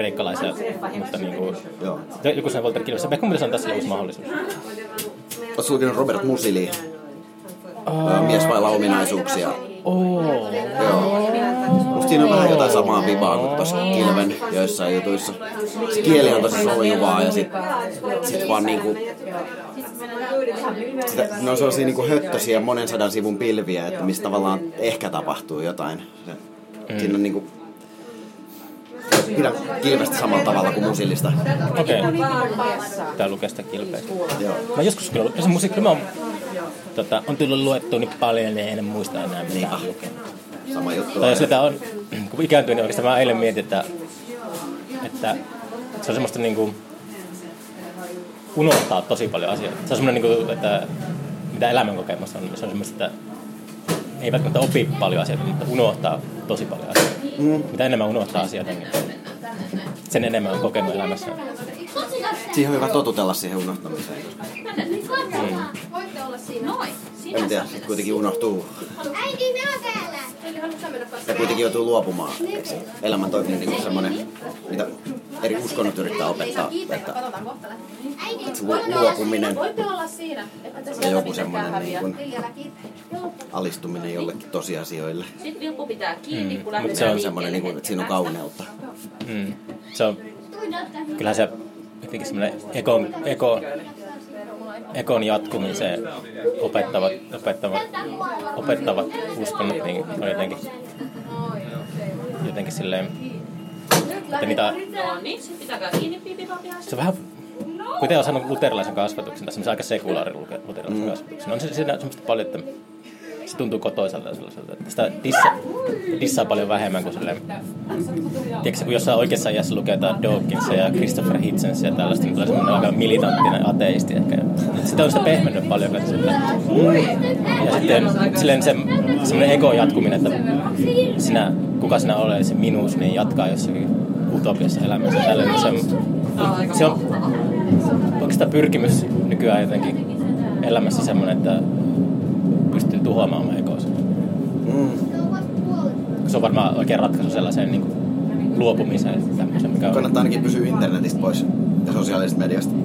Kreikkalaisia, mutta niinku, Joo. joku sen. Ehkä mun pitäisi antaa sille uusi mahdollisuus. Oletko lukenut Robert Musili? Oh. Mies vailla ominaisuuksia. Oh. Joo. Musta siinä on vähän jotain samaa vibaa kuin tuossa Kilven joissain jutuissa. Se kieli on tosi sojuvaa ja sit, sit vaan niinku... Sitä, ne on sellaisia niinku höttösiä monen sadan sivun pilviä, että mistä tavallaan ehkä tapahtuu jotain. Se, Siinä on niinku... Pidän kilvestä samalla tavalla kuin musilista. Okei. Okay. Tää lukee sitä kilpeä. Joo. Mä joskus kyllä, se musiikki, mä oon, tota, on tullut luettua niin paljon, niin en muista enää mitä on lukenut. Sama juttu. Tai jos sitä on, kun ikääntyy, niin oikeastaan mä eilen mietin, että, että se on semmoista niinku unohtaa tosi paljon asioita. Se on semmoinen, niinku, että mitä elämänkokemus on, niin se on semmoista, että ei välttämättä opi paljon asioita, mutta unohtaa tosi paljon asioita. Mm. Mitä enemmän unohtaa asioita, niin sen enemmän on kokenut elämässä. Siihen on hyvä totutella siihen unohtamiseen. Voitte olla siinä. Noin. En tiedä, sit kuitenkin unohtuu. Äiti, minä oon täällä. Ja kuitenkin joutuu luopumaan. Elämän toimii niin kuin semmoinen, mitä eri uskonnot yrittää opettaa. Että, että se lu- luopuminen voitte olla siinä. Että te ja joku semmoinen niin kuin alistuminen jollekin tosiasioille. Sitten Vilppu pitää kiinni, kun Mut lähdetään se on on semmoinen, niin kuin, että siinä on kauneutta. Mm. Se on, kyllähän se jotenkin semmoinen ekon, eko, ekon jatkumiseen opettavat, opettavat, opettavat uskonnot niin on jotenkin, jotenkin silleen, että niitä, se on vähän, kuten olen saanut luterilaisen kasvatuksen, tai aika sekulaarin luke- luterilaisen kasvatuksen, on se, siinä semmoista paljon, että se tuntuu kotoiselta ja sellaiselta, että sitä dissa, dissaa paljon vähemmän kuin silleen, tiedätkö, kun jossain oikeassa iässä lukee jotain Dawkinsia ja Christopher Hitchensia ja tällaista, niin tulee semmoinen aika militanttinen ateisti ehkä. Sitä on sitä pehmennyt paljon kanssa. Että, ja sitten silleen se, semmoinen ego jatkuminen, että sinä, kuka sinä olet, se minuus, niin jatkaa jossakin utopiassa elämässä. ja Tällainen, niin se, on, se on oikeastaan pyrkimys nykyään jotenkin elämässä semmoinen, että pystyy tuhoamaan oman egonsa. Mm. Se on varmaan oikein ratkaisu sellaiseen niin kuin, luopumiseen. Tämmöisen, mikä on... Kannattaa ainakin pysyä internetistä pois ja sosiaalisesta mediasta,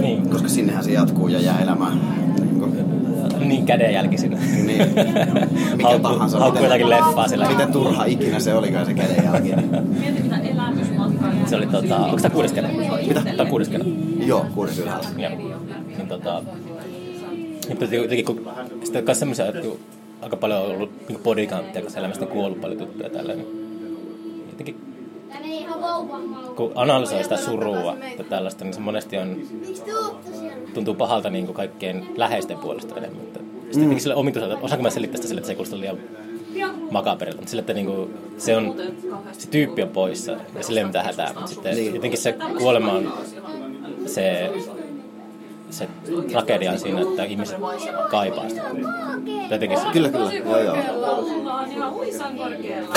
niin, koska sinnehän se jatkuu ja jää elämään. Niin niin kädenjälki siinä. Niin. Mikä Haukku- tahansa. Haukku jotakin leffaa sillä. Miten turha ikinä se olikaan se kädenjälki. Se oli tota, onko tämä kuudes käden? Mitä? Tämä on kuudes käden. Joo, kuudes ylhäällä. Joo. Niin tota, niin piti jotenkin, kun sitten on semmoisia, että kun aika paljon on ollut niin bodycounttia, kun elämästä on kuollut paljon tuttuja tällä, niin jotenkin kun analysoi sitä surua ja tällaista, niin se monesti on, tuntuu pahalta niin kuin kaikkien läheisten puolesta enemmän. Sitten jotenkin sille omituiselta, osaanko mä selittää sitä sille, että se ei kuulosta liian makaperilta, mutta sille, että niin kuin, se on, se tyyppi on poissa ja sille ei mitään hätää, mutta sitten Niin. jotenkin se kuolema on se, se tragedia siinä, että ihmiset kaipaa sitä. Jotenkin se, Kyllä, kyllä. Joo, joo. Ollaan ihan huisan korkealla.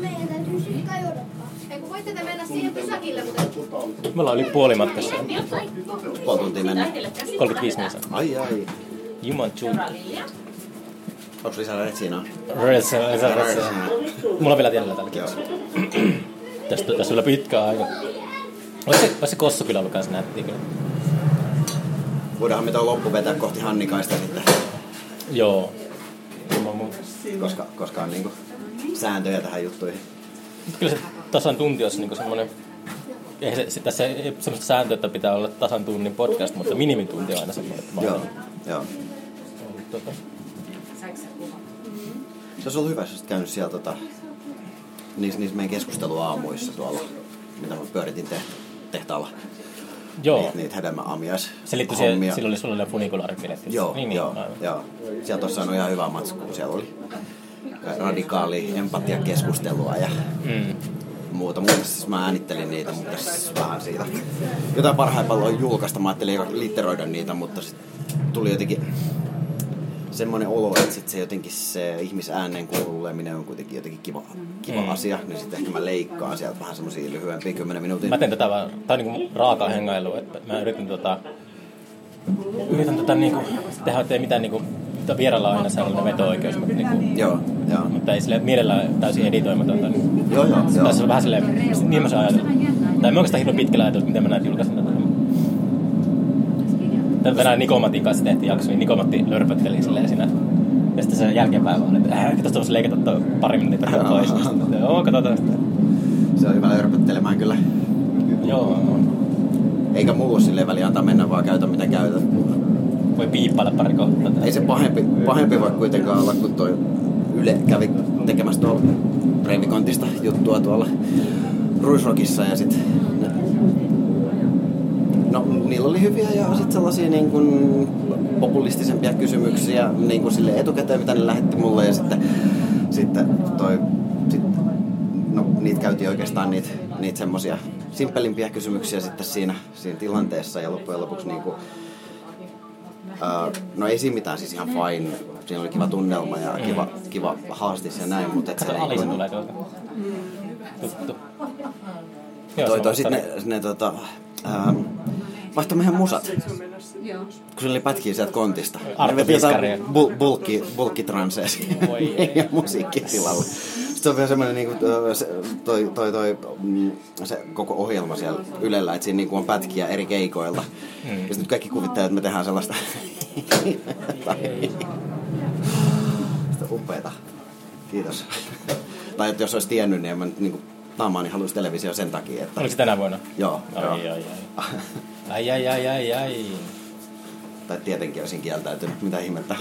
Meidän täytyy sitten kajota. Ei kun voitte te mennä siihen pysäkille, mutta... me ollaan yli puolimatkassa, Puoli tuntia mennyt. 35 minuuttia. Ai ai. Juman chun. Onko lisää retsinaa? Mulla on vielä tiellä tällä. Tästä, tässä on vielä pitkä aika. Olisi se, olisi se Kossu kyllä ollut kanssa nättiä kyllä. Voidaanhan me tuo loppu vetää kohti Hannikaista sitten, Joo. Koska, koska on niinku sääntöjä tähän juttuihin. Mutta kyllä se tasan tunti olisi niinku semmoinen... Eihän se, se, tässä ei ole semmoista sääntöä, että pitää olla tasan tunnin podcast, mutta minimitunti on aina semmoinen. Joo, joo. Tota, Se olisi ollut hyvä, jos olisit käynyt siellä tota, niissä, niissä meidän keskusteluaamuissa tuolla, mitä mä pyöritin te, tehtaalla. Joo. Niitä, niitä hedelmäamiais Se liittyy siihen, silloin oli sulle ne funikulaarit pidetty. Joo, niin, niin, joo, aivan. joo. Sieltä olisi saanut ihan hyvää matskua. Siellä oli radikaali empatiakeskustelua ja Mm. muuta. Muuta siis mä äänittelin niitä, mutta siis vähän siitä. Jotain parhaimpalla on julkaista. Mä ajattelin litteroida niitä, mutta sit tuli jotenkin semmoinen olo, että sit se jotenkin se ihmisäänen kuululeminen on kuitenkin jotenkin kiva, kiva Mm. asia. Niin sitten ehkä mä leikkaan sieltä vähän semmoisia lyhyempiä 10 minuutin. Mä teen tätä vaan, tää on niinku raakaa hengailua, että mä yritän tota, yritän tota niinku, tehdä, ettei mitään niinku, mutta vierailla on aina sellainen veto-oikeus, mutta, niinku, Joo, joo. mutta ei sille mielellään täysin editoimatonta. Niin, Joo, joo, joo. Tässä on vähän silleen, niin mä saan ajatella. Tai mä oikeastaan hirveän pitkällä ajatellut, miten mä näitä julkaisin tätä. Tänään Nikomatin kanssa tehtiin jakso, niin Nikomatti lörpötteli silleen siinä. Ja sitten sen jälkeenpäin vaan, että äh, kato tuossa leikata tuo pari minuuttia tätä pois. Ja sitten, Joo, katsotaan sitä. Se on hyvä lörpöttelemään kyllä. Joo, Eikä muu silleen väliä antaa mennä, vaan käytä mitä käytät. voi piippailla pari kohtaa. Ei se pahempi, pahempi voi kuitenkaan olla, kun toi Yle kävi tekemässä tuolla Breivikontista juttua tuolla Ruisrockissa ja sit ne, No, niillä oli hyviä ja sit sellaisia niin kuin populistisempia kysymyksiä niin kuin sille etukäteen, mitä ne lähetti mulle ja sitten, sitten toi, sit, no, niitä käytiin oikeastaan niitä, niitä semmosia simppelimpiä kysymyksiä sitten siinä, siinä tilanteessa ja loppujen lopuksi niin kuin, Uh, no ei siinä mitään, siis ihan fine. Siinä oli kiva tunnelma ja kiva, kiva haastis ja näin, mutta et se Kato, niin Alisa kuin- tulee tuolta. Tuttu. Toi, se toi on sit ne, ne tota, ähm, vaihtoi meidän musat. Joo. Kun se oli pätkiä sieltä kontista. Arto jotain bul- bulkki, bulkkitranseja Voi ja musiikkitilalle. Sitten on vielä semmoinen niin kuin, se, toi, toi, toi, mm, se koko ohjelma siellä Ylellä, että siinä niin kuin on pätkiä eri keikoilla. Mm. Ja sitten nyt kaikki kuvittaa, että me tehdään sellaista. Sitä upeeta. Kiitos. tai että jos olisi tiennyt, niin en mä nyt niin kuin, naamaani haluaisi televisio sen takia, että... Oliko se tänä vuonna? Joo, Ai, joo. ai, ai. Ai, ai, ai, ai, ai. Tai tietenkin olisin kieltäytynyt, mitä ihmettä.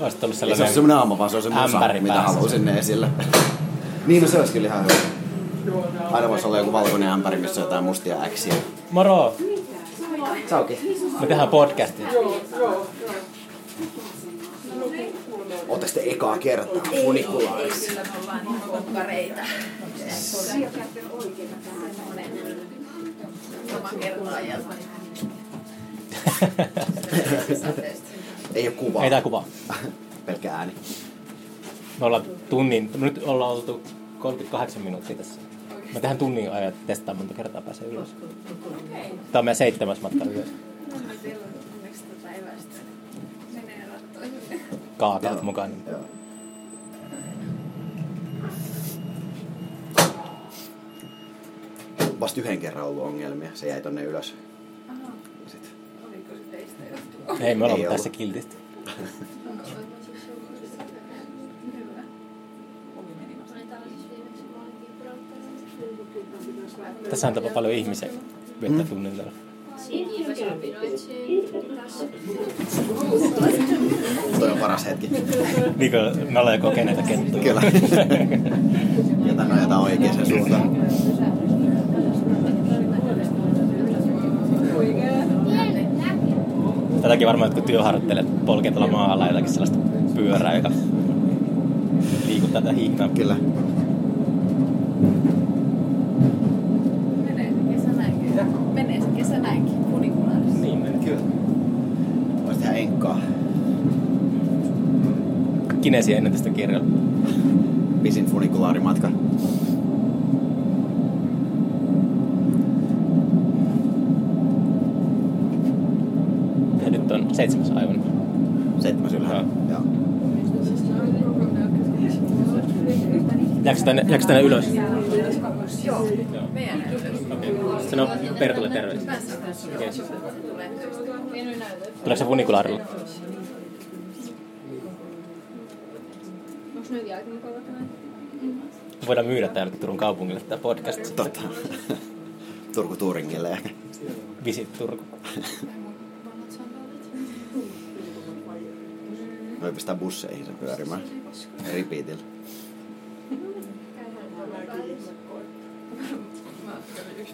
Olisit ollut Ei se sellainen... ole semmoinen aama, vaan se on se musa, mitä päässä. haluan sinne esille. niin, no se olisi kyllä ihan hyvä. Aina voisi olla joku valkoinen ämpäri, missä on jotain mustia äksiä. Moro! Sauki. Me tehdään podcastia. Ootteko te ekaa kertaa funikulaarissa? Kyllä me ollaan ihan kokkareita. Kertaa ja Ei ole kuvaa. Ei tää kuvaa. Pelkkä ääni. Me ollaan tunnin, nyt ollaan oltu 38 minuuttia tässä. Me tehdään tunnin ajan testaa monta kertaa pääsee ylös. Tämä on meidän seitsemäs matka ylös. onneksi tätä päivästä menee rattoihin. Kaakaat mukaan. Joo. Vasta yhden kerran ollut ongelmia. Se jäi tonne ylös. Sit. Oliko se teistä johtuva? Ei, me ollaan tässä kiltisti. Tässä on tapa paljon ihmisiä viettää tunnin täällä. Toi on paras hetki. Niin kuin me ollaan jo kokeneita kettuja. Kyllä. Jätä nojata oikeaan suuntaan. Tätäkin varmaan jotkut työharjoittelijat polkee tuolla maalla jotakin sellaista pyörää, joka liikuttaa tätä hihnaa. Kyllä. Menee se kesä näinkin. Menee se kesä näinkin. Funikulaarissa. Niin, meni. Kyllä. Voisi tehdä enkkaa. Kinesia ennen tästä kirjalla. Pisin funikulaarimatka. Ja nyt on seitsemäs aivan. Seitsemäs ylhäällä. Joo. Jääkö tänne, jääkö tänne ylös? Joo. Meidän Okei. Sano Pertulle terveisiä. Okei. Tuleeko se funikulaarilla? Onko nyt jälkeen mukava tämä? Voidaan myydä täällä Turun kaupungille tämä podcast. Totta. Turku Turingille ehkä. Visit Turku. Voi pistää busseihin sen pyörimään. Repeatillä.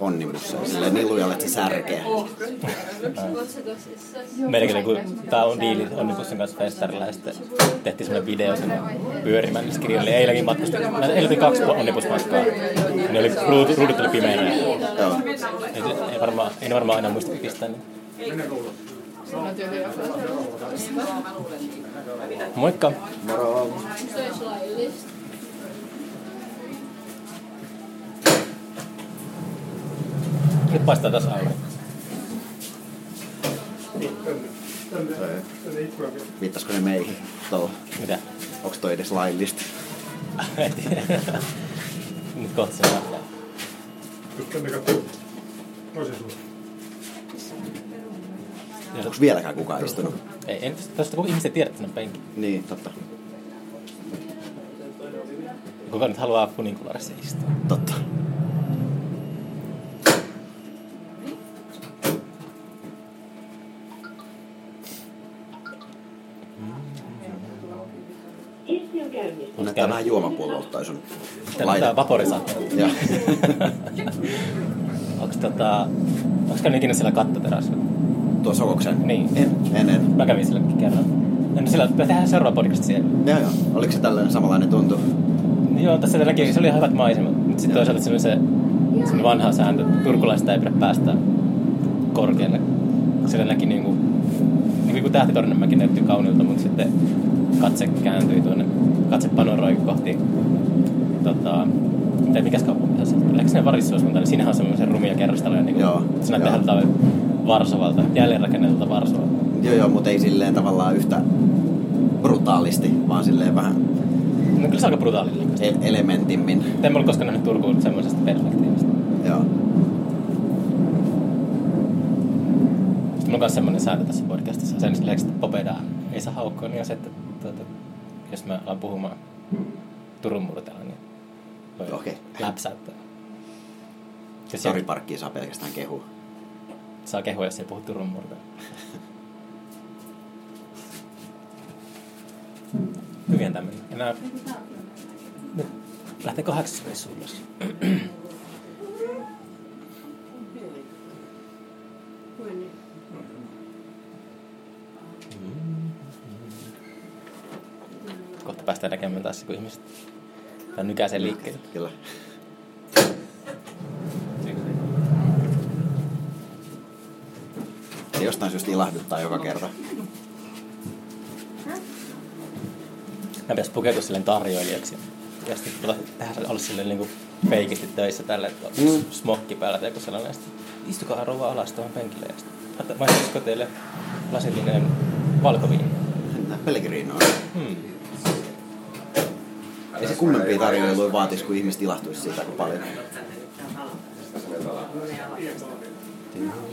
Onnibusseja. Silleen niin lujalle, että se särkee. Meilläkin kun tää on diili Onnibussin kanssa festarilla ja sitten tehtiin semmoinen video sen pyörimään niissä kirjoille. Eilenkin matkustin. Mä eilen kaksi Onnibusmatkaa. Ne oli, ruudut, ruudut oli pimeänä. Joo. Ei, ei, varmaan, ei varmaan aina muista pistää niin. Moikka! Moro. Nyt paistaa taas aurinko. Viittasko ne meihin? Tuolla. Mitä? Onks toi edes laillista? Nyt kohta se nähdään. Sitten ne katsoo toisen suuntaan. Onks vieläkään kukaan istunut? Ei, en, tosta kun ihmiset tiedät, että ne on penki. Niin, totta. Kuka nyt haluaa kuninkularissa istua? Totta. Esti on käynnistynyt. Juomapuolelta toi sun on vaporisaattori. Joo. Onks tota... Onks käynyt ikinä siellä kattoterassilla? Tuo Sokoksen? Niin. En, en, en. Mä kävin sillä kerran. No sillä me tehdään seuraava podcast siellä. Joo, joo. Oliko se tällainen samanlainen tuntu? Joo, tässä näki, se oli ihan hyvät maisemat. Mutta sitten toisaalta se oli se, se vanha sääntö, että turkulaista ei pidä päästä korkealle. Sillä näki niinku, niin kuin Tähtitorninmäki näytti kauniilta, mutta sitten katse kääntyi tuonne, katse panoroi kohti, tota, mitä, mikäs kaupunki se on? Eikö se varissuuskunta, niin siinähän on semmoisen rumia kerrostaloja, niin Joo, se näyttää ihan Varsovalta, jälleenrakennetulta Varsovalta. Joo, joo, mutta ei silleen tavallaan yhtä brutaalisti, vaan silleen vähän No kyllä se aika brutaalilla. el- elementimmin. En mä ole koskaan nähnyt Turkuun semmoisesta perspektiivistä. Joo. Sitten mulla on myös semmoinen sääntö tässä podcastissa. Sen lisäksi, että Popedaa ei saa haukkoa, niin on se, että mä alan puhumaan Turun murteella, niin voi Okei. läpsäyttää. Ja Sari siellä Parkkiin saa pelkästään kehua. saa kehua, jos ei puhu Turun murteella. Hyvin tämmöinen. Enää... Nyt lähtee kahdeksas reissuun myös. Päästään näkemään taas, kun ihmiset tai nykäisee liikkeelle. Kyllä. Se jostain syystä ilahduttaa joka kerta. Mä pitäisi pukeutua silleen tarjoilijaksi. Ja sitten tulla, tehdä olla silleen niin feikisti töissä tälle, että Mm. smokki päällä tai joku sellainen. Sitten istukaa rouva alas tuohon penkille. Ja sitten maistaisiko teille lasillinen valkoviini? Pellegrino. Hmm. Kummempia tarjoiluja vaatisi, kun ihmiset ilahtuisi siitä aika paljon.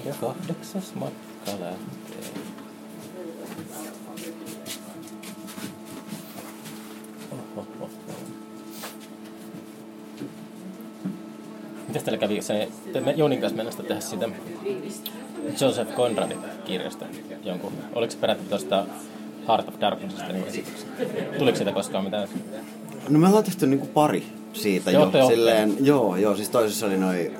Ja kahdeksas matka. Mitäs teillä kävi? Se, te me Jounin kanssa mennessä tehdä sitä Joseph Conradin kirjasta jonkun. Oliko se peräti tuosta Heart of Darknessista niin esityksen? Tuliko siitä koskaan mitään? No me ollaan tehty niinku pari siitä Joo, jo. Silleen, joo, joo, siis toisessa oli noin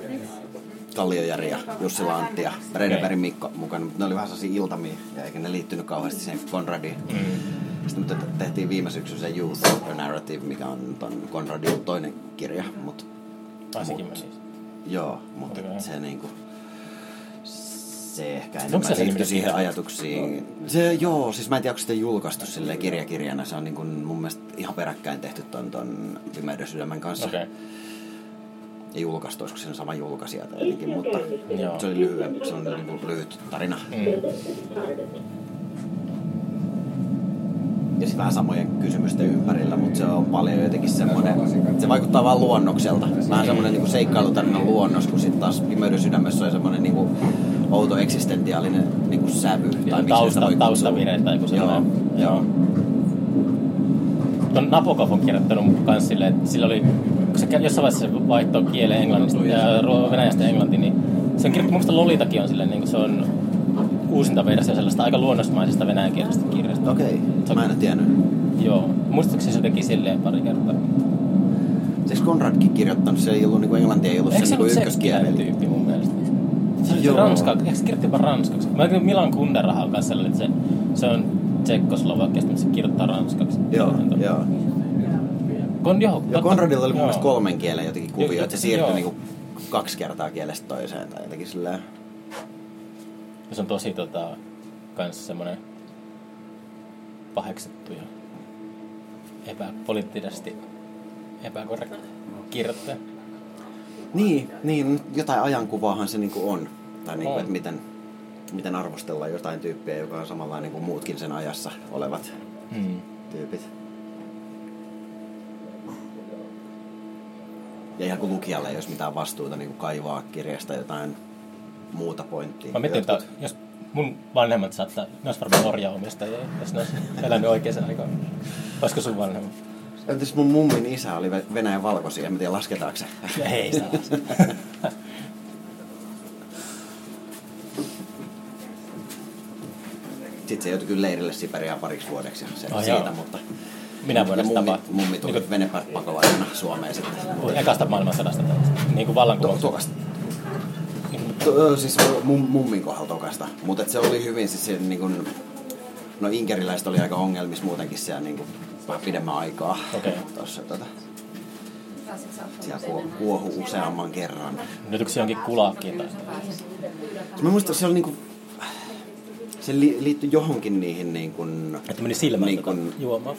Kalliojärvi ja Jussi Lantti ja Reidenbergin Mikko mukana, mutta ne oli vähän sellaisia iltamia, ja eikä ne liittynyt kauheasti siihen Conradiin. Mm. Sitten me te- tehtiin viime syksyn se Youth A Narrative, mikä on ton Conradin toinen kirja, mutta meni. joo, mutta Okei. se niinku, se ehkä Onko enemmän se se liittyy siihen kirja? ajatuksiin. Se, joo, siis mä en tiedä, onko sitä julkaistu silleen kirjakirjana. Se on niin kuin mun mielestä ihan peräkkäin tehty ton, ton Pimeyden sydämen kanssa. Okei. Ja julkaistu, olisiko siinä sama julkaisija tai jotenkin, mutta Joo. se oli lyhyen, se on niin kuin lyhyt tarina. Mm. Ja sitten vähän samojen kysymysten ympärillä, mutta se on paljon jotenkin se vaikuttaa vaan luonnokselta. Vähän semmoinen niin seikkailutarina luonnos, kun sitten taas Pimeyden sydämessä on semmoinen niin kuin outo eksistentiaalinen niin kuin sävy. Tai miksi tausta, taustavire tai joku Joo, sellainen. joo. Tuon Nabokov on kirjoittanut kans silleen, että sillä oli, kun se jossain vaiheessa vaihtoi kielen englannista ja venäjästä englantiin, niin se on kirjoittanut, muista Lolitakin on silleen, niin kuin se on uusinta versio sellaista aika luonnosmaisesta venäjänkielisestä kirjasta. Okei, mä en tiennyt. Joo. Muistaakseni se teki silleen pari kertaa. Siis Konradkin kirjoittanut, se ei ollut niinku englantia, ei ollut Eikö se se ollut ykköskieli. tyyppi mun mielestä? Se Joo. ranska, eikö se kirjoitti jopa ranskaksi? Mä ajattelin, Milan Kunderaha on kanssa sellainen, että se, se on tsekkoslovakiasta, mutta se kirjoittaa ranskaksi. Joo, joo. Kon, joo, totta. Konradilla oli mun Joo. mielestä kolmen kielen jotenkin Joo, kuvio, että se siirtyi joo. niinku kaksi kertaa kielestä toiseen tai jotenkin silleen. Se on tosi tota, kans semmonen paheksittu ja epäpoliittisesti epäkorrekti kirjoittaja. Niin, niin, jotain ajankuvaahan se niinku on. Tai niinku, että miten, miten arvostellaan jotain tyyppiä, joka on samanlainen kuin muutkin sen ajassa olevat Hmm. tyypit. Ja ihan kuin lukijalle ei olisi mitään vastuuta niin kuin kaivaa kirjasta jotain muuta pointtia. Mä mietin, että jos mun vanhemmat saattaa, ne olisi varmaan orjaomistajia, jos ne olisi elänyt oikeaan aikaan. Olisiko sun vanhemmat? Entäs mun mummin isä oli Ve- Venäjän valkoisia, en tiedä lasketaanko se. Ei saa. Sitten se joutui kyllä leirille Siperiaan pariksi vuodeksi se Oh, siitä, joo. mutta... Minä vuonna mummi, vaan. mummi tuli Niin venepakolaisena Suomeen sitten. Ekasta maailmansodasta tällaista. Niin kuin vallankumouksesta. Tokasta. To, siis mum, mummin kohdalla tokasta. Mutta se oli hyvin siis se, niin kun, no inkeriläiset oli aika ongelmissa muutenkin siellä niin kun, vähän pidemmän aikaa. Okei. Tossa, tota, siellä kuo, kuohu useamman kerran. Nyt onko se jonkin kulakkiin tai... Mä muistan, että se oli niinku, se li, liittyi johonkin niihin niin kuin, Että meni silmään niin niin kuin, juomaan.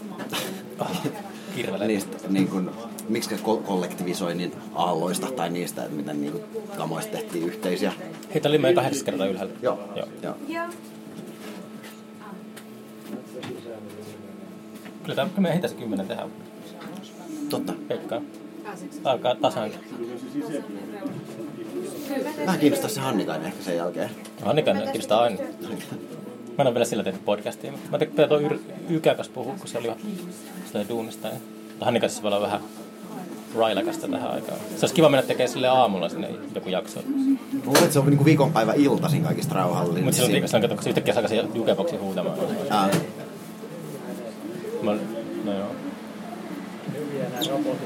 Kirvelee. niistä niin kuin, miksi kollektivisoinnin aalloista tai niistä, että miten niin kuin, kamoista tehtiin yhteisiä. Heitä oli meidän kahdeksan kertaa ylhäällä. Joo, Joo. joo. Kyllä tämä me ehditään se kymmenen tehdä. Totta. Pekka. Alkaa tasan. Vähän kiinnostaa se Hannikainen ehkä sen jälkeen. Annika kiinnostaa aina. Mä en ole vielä sillä tehnyt podcastia, mutta mä tein tuon Yr- Ykän kanssa puhua, kun se oli sitä duunista. Ja voi olla vähän railakasta tähän aikaan. Se olisi kiva mennä tekemään sille aamulla sinne joku jakso. Luulen, että se on niinku viikonpäivä iltaisin kaikista rauhallinen. Mutta silloin silloin kato, kun se yhtäkkiä alkaa siihen jukeboksiin huutamaan. Ää, Mä, no joo.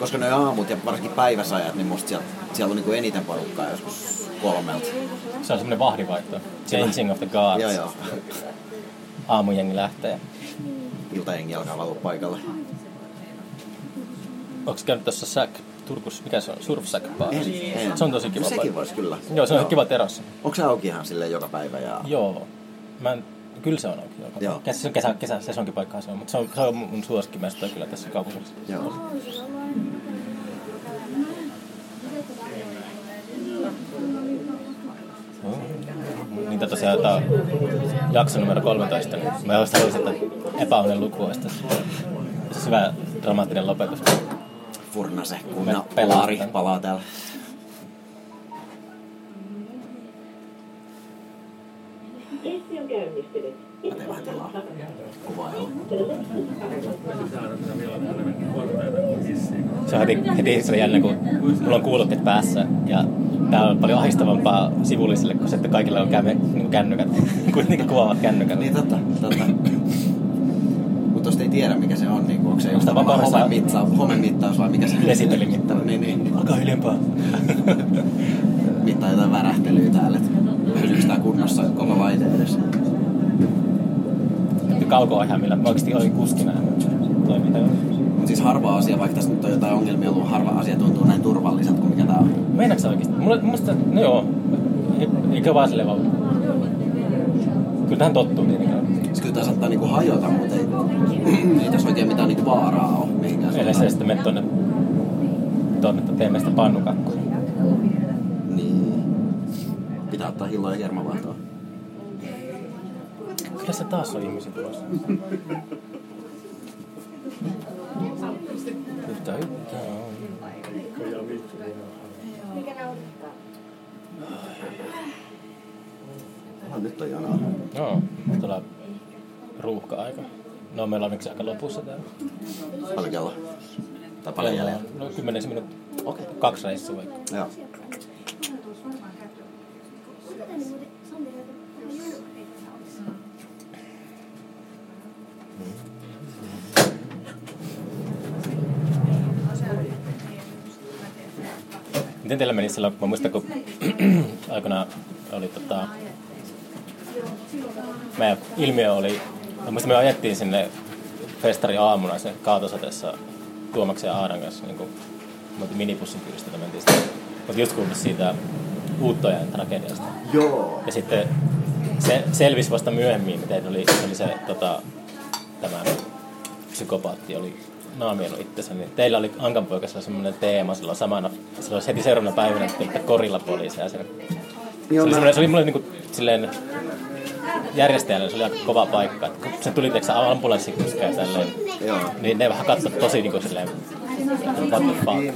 koska ne aamut ja varsinkin päiväsajat, niin musta siellä, siellä on niinku eniten porukkaa joskus kolmelta. Se on semmoinen vahdivaihto. Changing of the Gods. Joo, joo. Aamujengi lähtee. Iltajengi alkaa valua paikalle. Onko käynyt tuossa Sack Turkus, mikä se on? Surf Sack Bar? En, en. Se on tosi kiva Sekin paikka. voisi kyllä. Joo, se on kiva terassi. Onko se auki ihan silleen joka päivä? Ja... Joo. Mä en, kyllä se on. Joka Joo. Kesä, se kesä, kesä sesonkipaikkaa se on, mutta se on, se on mun suosikkimesta kyllä tässä kaupungissa. Joo. Niitä tosiaan tämä jakso numero 13, niin mä just haluaisin, että epäonnen luku olisi tässä. Se on hyvä dramaattinen lopetus. Furnase, kun Me na- pelaa Laari tämän. palaa täällä. Testi on käynnistynyt. Mä teen vähän tilaa. Kuvailua. Se on heti, heti jännä, kun mulla on kuulokkeet päässä ja tää on paljon ahistavampaa sivullisille, kun se, että kaikilla on kämme, niin kännykät, kuitenkin kuvaavat kännykällä. Niin totta, totta. Mutta tosta ei tiedä mikä se on, niin onko se just vapaa- homemittaus, homemittaus vai mikä se Desibelimittaus. Niin, niin. Alkaa hiljempaa. Mittaa jotain värähtelyä täällä, että pysyykö tää kunnossa koko laite edessä. Kauko-ohjaimilla. Mä oikeesti olin kuskina. Mut siis harva asia, vaikka tässä nyt on jotain ongelmia ollut, harva asia tuntuu näin turvalliselta kuin mikä tää on. Meinaatko sä oikeesti? Mulla, musta, no joo. Ei- Eikä vaan silleen vaan. Kyllä tähän tottuu tietenkin. Siis kyllä tää saattaa niinku hajota, mutta ei, ei tässä oikein mitään niinku vaaraa ole mihinkään Eli se sitten mene tonne, tonne teemme sitä pannukakkua. Niin. Pitää ottaa hilloa ja kermavaihtoa. Se taas on ihmisiä tulossa. Yhtä yhtä on. Ah, nyt on jonoa. Joo, tuolla ruuhka-aika. No meillä on miksi aika lopussa täällä. Paljon kello? Tai paljon jäljellä? No kymmenisen minuuttia. Okei. Kaksi reissua vaikka. Joo. Miten teillä meni silloin? Mä muistan, kun aikana oli tota... Meidän ilmiö oli... Mä muistan, me ajettiin sinne festari aamuna sen kaatosateessa Tuomaksen ja Aaran kanssa. Niin kuin, me minipussin kyydistä, mentiin sitten. Mutta just kuullut siitä Uuttojen tragediasta. Joo. Ja sitten se selvisi vasta myöhemmin, miten oli, oli se tota, tämä psykopaatti oli naamioinut itsensä, niin teillä oli Ankanpoikassa semmoinen teema silloin samana, silloin heti seuraavana päivänä, että korilla poliiseja. Se, se, oli, mä- se oli mulle niinku silleen järjestäjälle, se oli aika kova paikka. Et kun se tuli teksä ambulanssikuska ja tälleen, Joo. niin ne vähän katsoi tosi niinku silleen, what the fuck.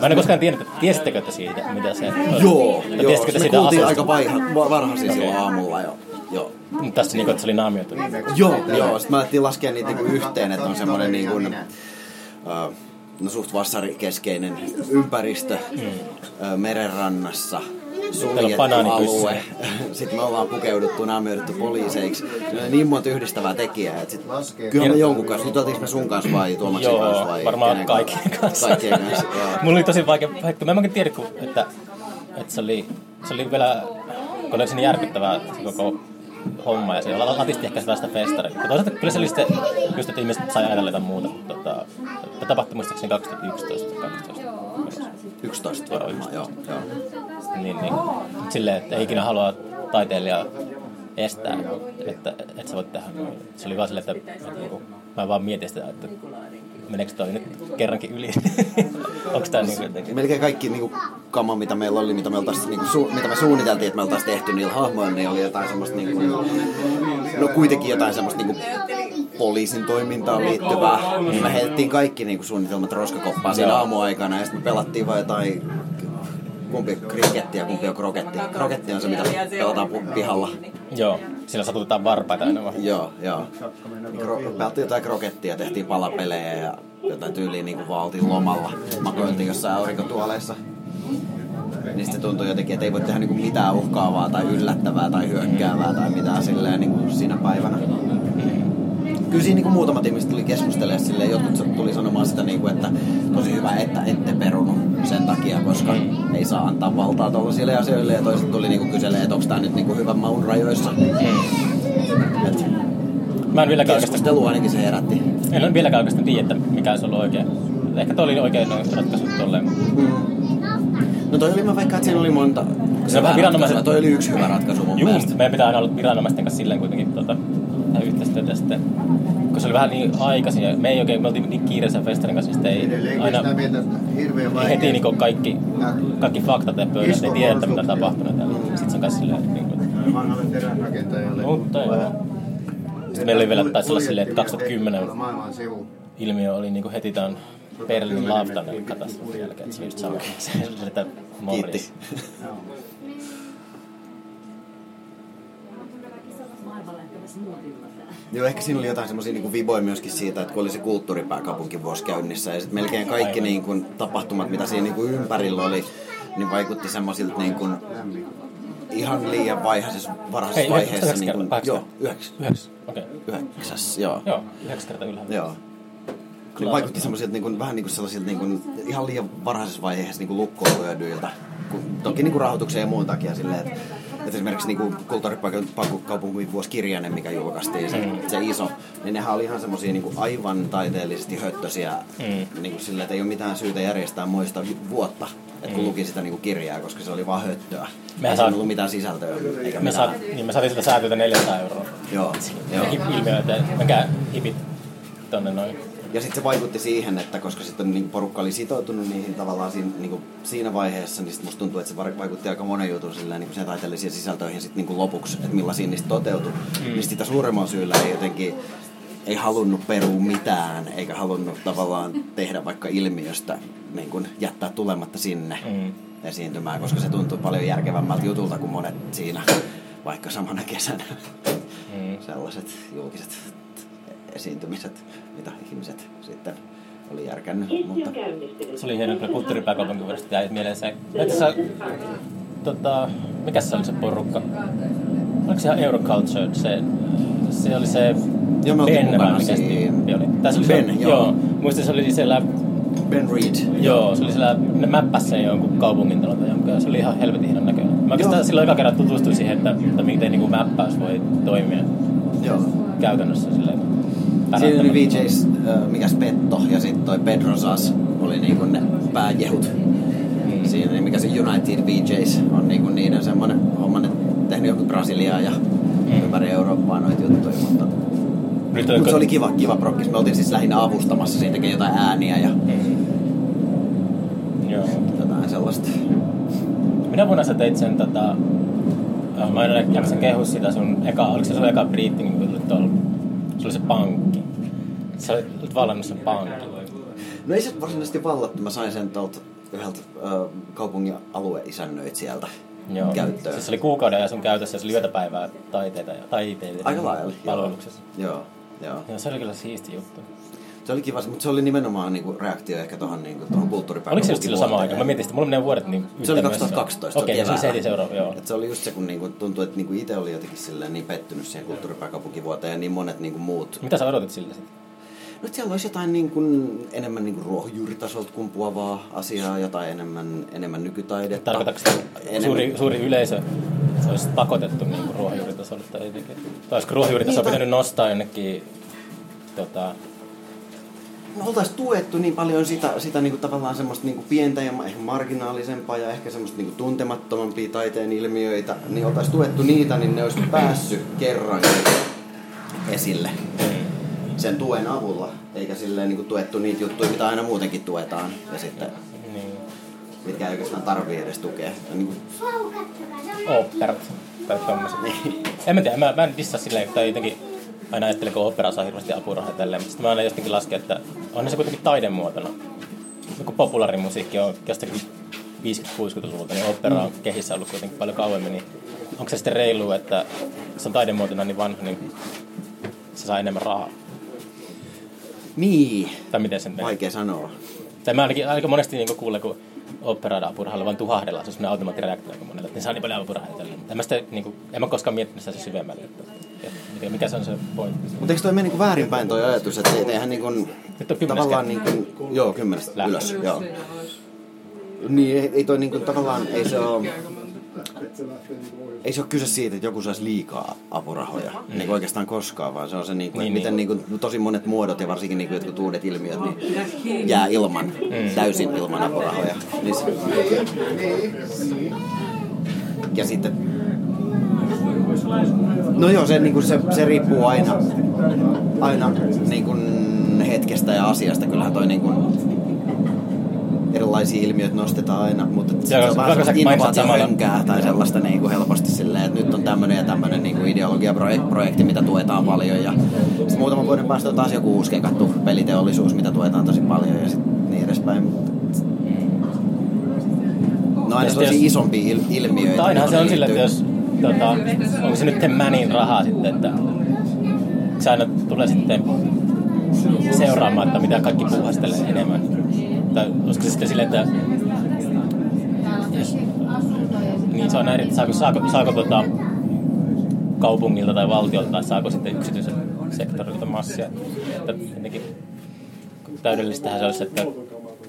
Mä en koskaan tiennyt, että tiesittekö te siitä, mitä se? Joo, joo. Me kuultiin asusta? aika vaiha, va- varhaisia Okei. silloin aamulla jo. Joo. Mutta tässä niinku, että se oli naamioitu. Joo, joo. Sitten me alettiin laskea niitä niinku yhteen, että on semmoinen niin kuin, uh, no suht vassarikeskeinen ympäristö mm. merenrannassa. Suljettu alue. Sitten me ollaan pukeuduttu, naamioiduttu poliiseiksi. Siinä on niin monta yhdistävää tekijää. Että sit, kyllä me jonkun kanssa, juteltiinko me sun kanssa vai Tuomaksen Joo, kanssa vai varmaan kaikkien kanssa. Kaikkien kanssa. Mulla oli tosi vaikea. Mä en oikein tiedä, että, että se, oli, se oli vielä, kun oli niin järkyttävää se koko homma ja se latisti ehkä sitä festaria. Ja toisaalta kyllä se oli sitten, just että ihmiset sai ajatella jotain muuta. mutta Tota, tämä tapahtui muistaakseni 2011 12. 11 varmaan, joo. joo. Niin, niin. Silleen, että ei ikinä halua taiteilijaa estää, että, että sä voit tehdä. Se oli vaan silleen, että, että niin kuin, mä vaan mietin sitä, että meneekö toi nyt kerrankin yli. Onko tää niin jotenkin? melkein kaikki niinku kama, mitä meillä oli, mitä me, oltais, niinku, su, mitä me suunniteltiin, että me oltaisiin tehty niillä hahmoilla, niin oli jotain semmoista, niinku, no kuitenkin jotain semmoista niinku, poliisin toimintaan liittyvää. Mm. Me heitettiin kaikki niinku, suunnitelmat roskakoppaan siinä aamuaikana ja sitten me pelattiin vaan jotain kumpi on krikettiä kumpi on kroketti. Kroketti on se, mitä pelataan pihalla. Joo, sillä satutetaan varpaita aina vaan. Joo, joo. Kro- pelattiin jotain krokettia, tehtiin palapelejä ja jotain tyyliä niin kuin vaan oltiin lomalla. Makoiltiin jossain aurinkotuoleissa. Niin sitten tuntui jotenkin, että ei voi tehdä niinku mitään uhkaavaa tai yllättävää tai hyökkäävää tai mitään silleen niinku siinä päivänä. Kyllä siinä niinku muutamat ihmiset tuli keskustelemaan silleen, jotkut tuli sanomaan sitä, niinku, että tosi hyvä, että ette perunut koska ei saa antaa valtaa tuollaisille asioille. Ja toiset tuli niinku kyselemään, että onko tämä nyt niinku hyvän maun rajoissa. Et Mä en vieläkään oikeastaan, keskustelu ainakin se herätti. en ole vieläkään oikeastaan tiedä, että mikä olisi ollut oikein. Ehkä toi oli oikein noin ratkaisu tolleen. No toi oli, mä veikkaan, että siinä oli monta. Se on vähän viranomaiset-. Toi oli yksi hyvä ratkaisu mun Juu, mielestä. meidän pitää aina olla viranomaisten kanssa silleen kuitenkin tota, tehdä yhteistyötä sitten, se oli vähän niin aikaisin ja me ei oikein, me oltiin niin kiireisen festarin kanssa, niin ei Edelleenkin aina sitä mieltä, että hirveän vaikea. heti niin kaikki, kaikki faktat ja pöydät, ei tiedä, että mitä on tapahtunut täällä. Sitten se on kanssa silleen, että niin kuin, Vanhalle mutta joo. Sitten meillä oli vielä, taisi olla silleen, että 2010 Tuolla maailman sivu. ilmiö oli niin kuin heti tämän Berliinin Love Tunnel katastrofin jälkeen, että se oli just sama. Se oli, että Morris. Kiitti. Joo, ehkä siinä oli jotain semmoisia niin viboja myöskin siitä, että kun oli se kulttuuripääkaupunkivuosi käynnissä ja sitten melkein kaikki niin kuin, tapahtumat, mitä siinä niin kuin ympärillä oli, niin vaikutti semmoisilta niin kuin, ihan liian vaihaisessa, varhaisessa Hei, vaiheessa. yhdeksäs Niin kuin, kerta, joo, kahdeksan yhdeks, Yhdeksäs, okei. yhdeksäs, joo. Joo, yhdeksäs kertaa ylhäällä. Joo. Niin vaikutti semmoisilta niin kuin, vähän niin kuin sellaisilta niin kuin, ihan liian varhaisessa vaiheessa niin kuin lukkoon lyödyiltä. Toki niin kuin rahoituksen ja muun takia silleen, että, että esimerkiksi niin kulttuuripaikan vuosikirjainen, mikä julkaistiin, se, Mm. se iso, niin nehän oli ihan semmoisia niin aivan taiteellisesti höttösiä, Mm. niin kuin silleen, että ei ole mitään syytä järjestää muista vuotta, että kun Mm. luki sitä niin kuin kirjaa, koska se oli vaan höttöä. Mehän ei saa- ollut mitään sisältöä, eikä Me, mitään. saa, niin me saatiin sitä säätöitä 400 euroa. Joo, joo. Ilmiö, että menkää hipit tonne noin. Ja sitten se vaikutti siihen, että koska sitten niin porukka oli sitoutunut niihin tavallaan siinä, niin kuin siinä vaiheessa, niin sit musta tuntuu, että se vaikutti aika monen jutun silleen, niin kuin sen taiteellisiin sisältöihin sitten niin kuin lopuksi, että millaisia niistä toteutui. Mm. Niin sitä suuremman syyllä ei jotenkin ei halunnut perua mitään, eikä halunnut tavallaan tehdä vaikka ilmiöstä niin kuin jättää tulematta sinne Mm. esiintymään, koska se tuntui paljon järkevämmältä jutulta kuin monet siinä vaikka samana kesänä Mm. sellaiset julkiset esiintymiset, mitä ihmiset sitten oli järkännyt. Mutta. Se oli hieno kyllä kulttuuripääkaupunkivuodesta jäi mieleen se. Asiassa, tota, mikä se oli se porukka? Oliko se ihan Euroculture? Se, se oli se Joo, Ben vai mikä se oli? Tai se oli Ben, se, joo. joo. Muistin se oli siellä Ben Reed. Joo, se oli siellä, ne mäppäsi sen jonkun kaupungin tai jonkun, ja se oli ihan helvetin hienon näköinen. Mä oikeastaan Joo. silloin eka kerran tutustuin siihen, että, että miten niin kuin mäppäys voi toimia Joo. käytännössä silleen. Siinä oli VJs, äh, mikäs Petto ja sitten toi Pedro Sas oli niinku ne pääjehut. Siinä, niin mikä se United VJs on niinku niiden semmonen homma, ne tehnyt joku Brasiliaa ja ympäri Eurooppaa noita juttuja, mutta Nyt Mutta se oli kiva, kiva prokkis. Me oltiin siis lähinnä avustamassa, siinä tekee jotain ääniä ja Joo. jotain sellaista. Minä vuonna sä teit sen tota... äh, Mä en jaksa kehua sitä sun eka, oliko se sun eka briittingin, tuolla? Se oli se pankki. Sä olit vallannut sen pankin. No ei se varsinaisesti vallattu. Mä sain sen tuolta yhdeltä äh, kaupungin alueisännöitsijältä Joo. käyttöön. Siis se oli kuukauden ajan sun käytössä ja se oli yötäpäivää taiteita ja taiteita. Aika joo. Palveluksessa. Joo, joo. Joo, se oli kyllä siisti juttu. Se oli kiva, mutta se oli nimenomaan niinku reaktio ehkä tuohon niinku, tohon kulttuuripäivän Oliko se just silloin sama aika? Mä mietin sitä, mulla menee vuodet niin Se oli yhteen mennessä. 2012 Okei, okay, se oli se keväällä. heti seuraava, joo. Et se oli just se, kun niinku tuntui, että niinku itse oli jotenkin silleen niin pettynyt siihen kulttuuripääkaupunkivuoteen ja niin monet niinku muut. Mitä sä odotit siltä sitten? Että siellä olisi jotain niin kuin, enemmän niin kuin ruohonjuuritasolta kumpuavaa asiaa, jotain enemmän, enemmän nykytaidetta. Tarkoitatko enemmän- suuri, suuri yleisö se olisi pakotettu niin kuin ruohonjuuritasolle tai jotenkin? Tai olisiko ruohonjuuritasoa Niin, pitänyt nostaa jonnekin tota, No, oltaisiin tuettu niin paljon sitä, sitä niin kuin tavallaan semmoista niin kuin pientä ja ehkä marginaalisempaa ja ehkä semmoista niin kuin tuntemattomampia taiteen ilmiöitä, niin oltaisiin tuettu niitä, niin ne olisi päässyt kerran esille sen tuen avulla, eikä silleen niin kuin tuettu niitä juttuja, mitä aina muutenkin tuetaan ja sitten niin, mitkä ei oikeastaan tarvii edes tukea. Ja niin kuin, oopperat tai tommoset. En mä tiedä, mä, mä en dissaa silleen, että jotenkin aina ajattelen, kun opera saa hirveästi apurahaa ja tälleen, mutta sitten mä aina jotenkin lasken, että on se kuitenkin taidemuotona. Joku populaarimusiikki on jostakin 50-60-luvulta, niin opera on kehissä ollut kuitenkin paljon kauemmin, niin onko se sitten reilu, että se on taidemuotona niin vanha, niin se saa enemmän rahaa? Niin, Tai miten sen menee? vaikea sanoa. Tai mä ainakin aika monesti niin kuulen, kun operaada apurahalle vaan tuhahdellaan, se on semmoinen automaattireaktio aika monelle, että ne saa niin paljon apurahaa. En mä, sitä, niin kuin, en mä koskaan miettinyt sitä se syvemmälle, että, että mikä, mikä se on se pointti. Mutta eikö toi mene niinku väärinpäin toi ajatus, että ei- eihän niinku, Nyt on tavallaan niinku, joo, kymmenestä ylös, joo. Niin, ei, ei toi niinku tavallaan, ei se ei se ole kyse siitä, että joku saisi liikaa apurahoja, mm. niin oikeastaan koskaan, vaan se on se, niinku, Niin, niin, miten niin. niinku, tosi monet muodot ja varsinkin niinku jotkut uudet ilmiöt niin jää ilman, mm. täysin ilman apurahoja. Niin se, ja sitten No joo, se, niinku, se, se riippuu aina, aina niinku, hetkestä ja asiasta. Kyllähän toi niinku, erilaisia ilmiöitä nostetaan aina, mutta se, on vähän sellaista innovaatiohönkää tai sellaista niinku helposti silleen, että nyt on tämmöinen ja tämmöinen niinku ideologiaprojekti, mitä tuetaan paljon ja sitten muutaman vuoden päästä on taas joku uusi kekattu peliteollisuus, mitä tuetaan tosi paljon ja sit niin edespäin. No aina sitten sellaisia jos- isompia il- ilmiöitä. Ainahan se on sillä, että jos, tota, onko se nyt Mänin rahaa sitten, että se aina tulee sitten seuraamaan, että mitä kaikki puhastelee enemmän. Tai olisiko se sitten silleen, että jos, niin se on näin, että saako, saako, saako tota, kaupungilta tai valtiolta tai saako sitten yksityisen sektorilta massia. Että jotenkin täydellistähän se olisi, että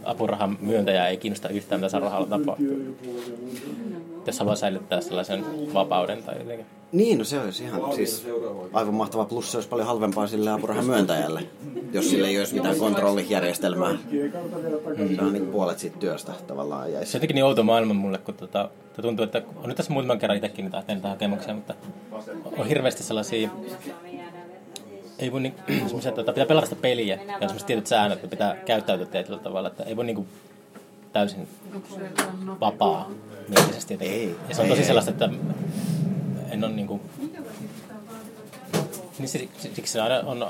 apurahan myöntäjä ei kiinnosta yhtään tässä rahalla tapahtuu. Jos haluaa säilyttää sellaisen vapauden tai jotenkin. Niin, no se olisi ihan siis aivan mahtava. Plus se olisi paljon halvempaa sille apurahan myöntäjälle, jos sille ei olisi mitään kontrollijärjestelmää. Se on niin puolet siitä työstä tavallaan Se jäisi. on jotenkin niin outo maailma mulle, kun tota, tuntuu, että on nyt tässä muutaman kerran itsekin niitä tehnyt tähän hakemukseen, mutta on hirveästi sellaisia, ei voi niin, että pitää pelata sitä peliä ja on semmoiset tietyt säännöt, että pitää käyttäytyä tietyllä tavalla, että ei voi niin täysin vapaa mielisesti jotenkin. Ei, ja se on ei, tosi ei. sellaista, että en ole niin kuin, niin siksi, se aina on,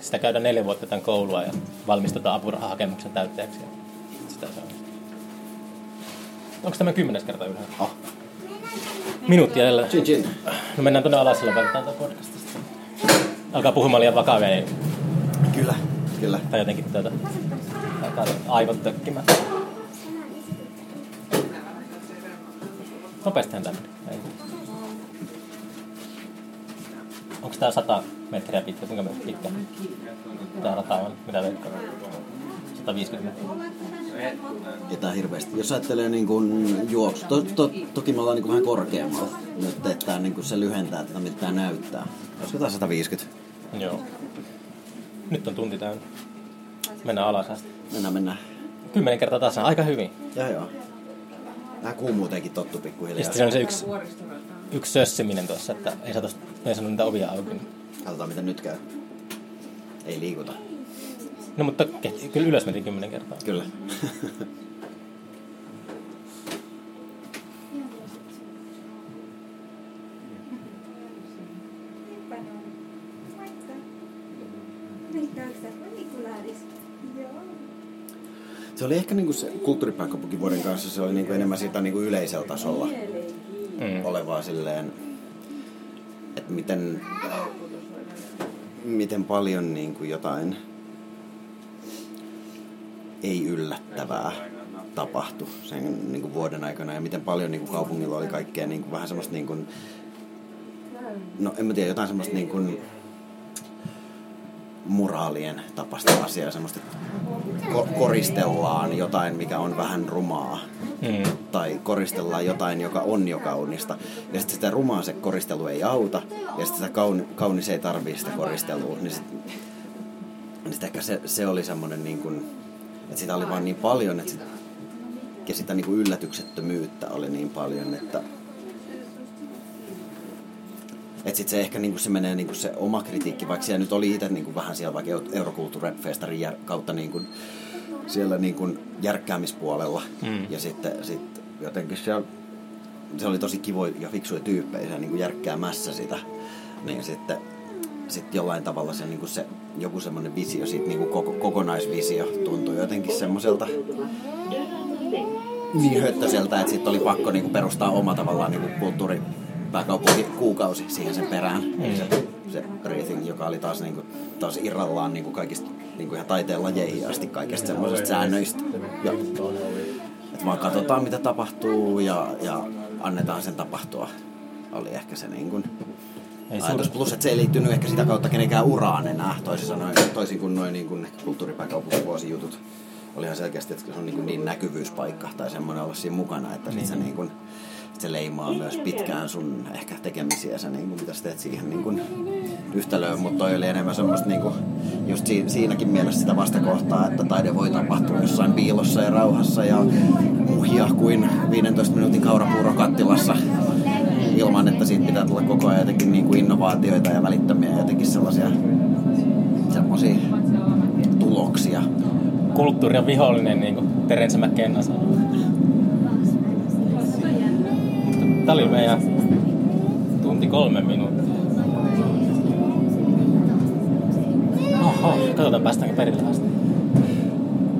sitä käydään neljä vuotta tämän koulua ja valmistutaan apurahahakemuksen täyttäjäksi. ja Sitä se on. Onko tämä kymmenes kerta ylhäällä? Oh. Minuutti jäljellä. Chin chin. No mennään tuonne alas ja lopetetaan tämä podcastista. Alkaa puhumaan liian vakavia, niin, Kyllä, kyllä. tai jotenkin tätä. Alkaa aivot tökkimään. Nopeastihan tämä meni. Ei. Onko tämä 100 metriä pitkä? Kuinka pitkä? Tämä rata on? Mitä veikkaa? 150 Ei tää hirveästi. Jos ajattelee niin kuin juoksu, to, to, toki me ollaan niin kuin vähän korkeammalla nyt, että niin kuin se lyhentää tätä, mitä tää näyttää. Olisiko tää 150? Joo. Nyt on tunti täynnä. Mennään alas asti. Mennään, mennään. Kymmenen kertaa tasan, aika hyvin. Joo, joo. Tää kuumuuteenkin tottu Ja pikkuhiljaa. sitten siinä on se yksi, yksi sössiminen tuossa, että ei saa tosta, ei saanut niitä ovia auki. Katsotaan miten nyt käy. Ei liikuta. No mutta ke- kyllä ylös mentiin kymmenen kertaa. Kyllä. Se oli ehkä niinku se kulttuuripääkaupunkivuoden kanssa, se oli niinku enemmän sitä niinku yleisellä tasolla Olevaa silleen, että miten, miten paljon niinku jotain ei yllättävää tapahtui sen niinku vuoden aikana ja miten paljon niinku kaupungilla oli kaikkea niinku vähän semmoista niinku, no en mä tiedä, jotain semmoista niinku moraalien tapasta asiaa, semmoista, ko- koristellaan jotain, mikä on vähän rumaa. Mm. Tai koristellaan jotain, joka on jo kaunista. Ja sitten sitä rumaa se koristelu ei auta, ja sitten sitä kauni, kaunis ei tarvii sitä koristelua. Niin sit, niin sit ehkä se, se oli semmoinen, niin kuin, että sitä oli vaan niin paljon, että sit, ja sitä niin kuin yllätyksettömyyttä oli niin paljon, että et sit se ehkä niinku se menee niinku se oma kritiikki, vaikka siellä nyt oli itse niinku vähän siellä vaikka Eurokulttuurifestarin jär, kautta niinku siellä niinku järkkäämispuolella. Mm. Ja sitten sit jotenkin siellä, se oli tosi kivoja ja fiksuja tyyppejä siellä niinku järkkäämässä sitä. Niin sitten sit jollain tavalla se, niinku se joku semmoinen visio, siitä niinku koko, kokonaisvisio tuntui jotenkin semmoiselta niin höttöseltä, että sitten oli pakko niinku perustaa oma tavallaan niinku kulttuuri pääkaupunki kuukausi siihen sen perään. Mm. Se, se breathing, joka oli taas, niinku, taas irrallaan niinku kaikista niinku ihan taiteen lajeihin asti kaikesta semmoisesta säännöistä. Ja, että vaan katsotaan mitä tapahtuu ja, ja annetaan sen tapahtua. Oli ehkä se niin kuin Ei ajatus. suuri- Plus, että se ei liittynyt ehkä sitä kautta kenenkään uraan enää, toisin sanoen, toisin kuin noin niin kuin kulttuuripääkaupunkivuosijutut. Oli ihan selkeästi, että se on niin, kuin niin näkyvyyspaikka tai semmoinen olla siinä mukana, että sit se, niin kuin, se leimaa myös pitkään sun ehkä tekemisiä, se, niin kuin, mitä sä teet siihen niin kuin yhtälöön, mutta toi oli enemmän semmoista niin kuin, just si- siinäkin mielessä sitä vastakohtaa, että taide voi tapahtua jossain piilossa ja rauhassa ja muhia kuin 15 minuutin kaurapuurokattilassa ilman, että siitä pitää tulla koko ajan jotenkin niin kuin innovaatioita ja välittämiä ja jotenkin sellaisia semmoisia tuloksia. Kulttuuri on vihollinen, niin kuin Terence McKenna sanoi. Tämä oli meidän tunti kolme minuuttia. Oho, katsotaan päästäänkö perille asti.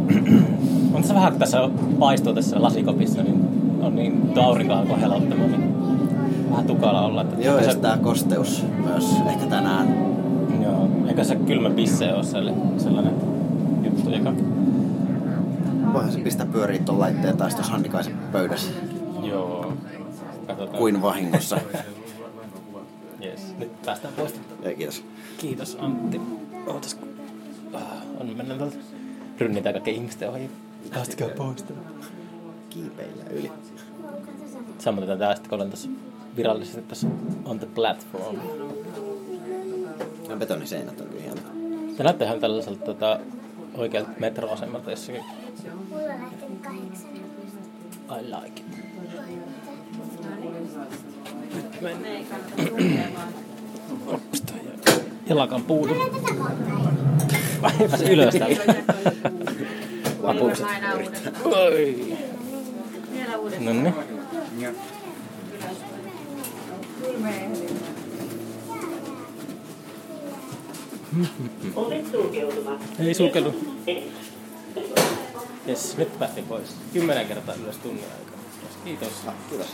On tässä vähän, kun tässä paistuu tässä lasikopissa, niin on niin tuo aurinko alkoi helottamaan, niin vähän tukala olla. Että Joo, se, tämä kosteus myös ehkä tänään. joo, eikä se kylmä pisse ole sellainen juttu, joka... Voihan se pistää pyöriin tuon laitteen taas tuossa Hannikaisen pöydässä. Kuin vahingossa. Yes. Nyt päästään pois. Ja kiitos. Kiitos Antti. Ootas. Ah, on mennä tuolta. Rynnitään kaikki ihmisten ohi. Päästäkää pois. Kiipeillä yli. Sammutetaan tää sitten, kun olen tässä virallisesti tässä on the platform. Nämä betoniseinät on kyllä hienoja. Se näyttää ihan tällaiselta tota, oikealta metroasemalta jossakin. Mulla on lähtenyt kahdeksan. I like it. Nyt Jalakan puudu. Vai pääse ylös. Vielä uudestaan. No niin. Ovet sulkeutuvat. Ei sulkeudu. Jes, nyt päästiin pois. Kymmenen kertaa ylös tunnin aikana. Kiitos. Kiitos.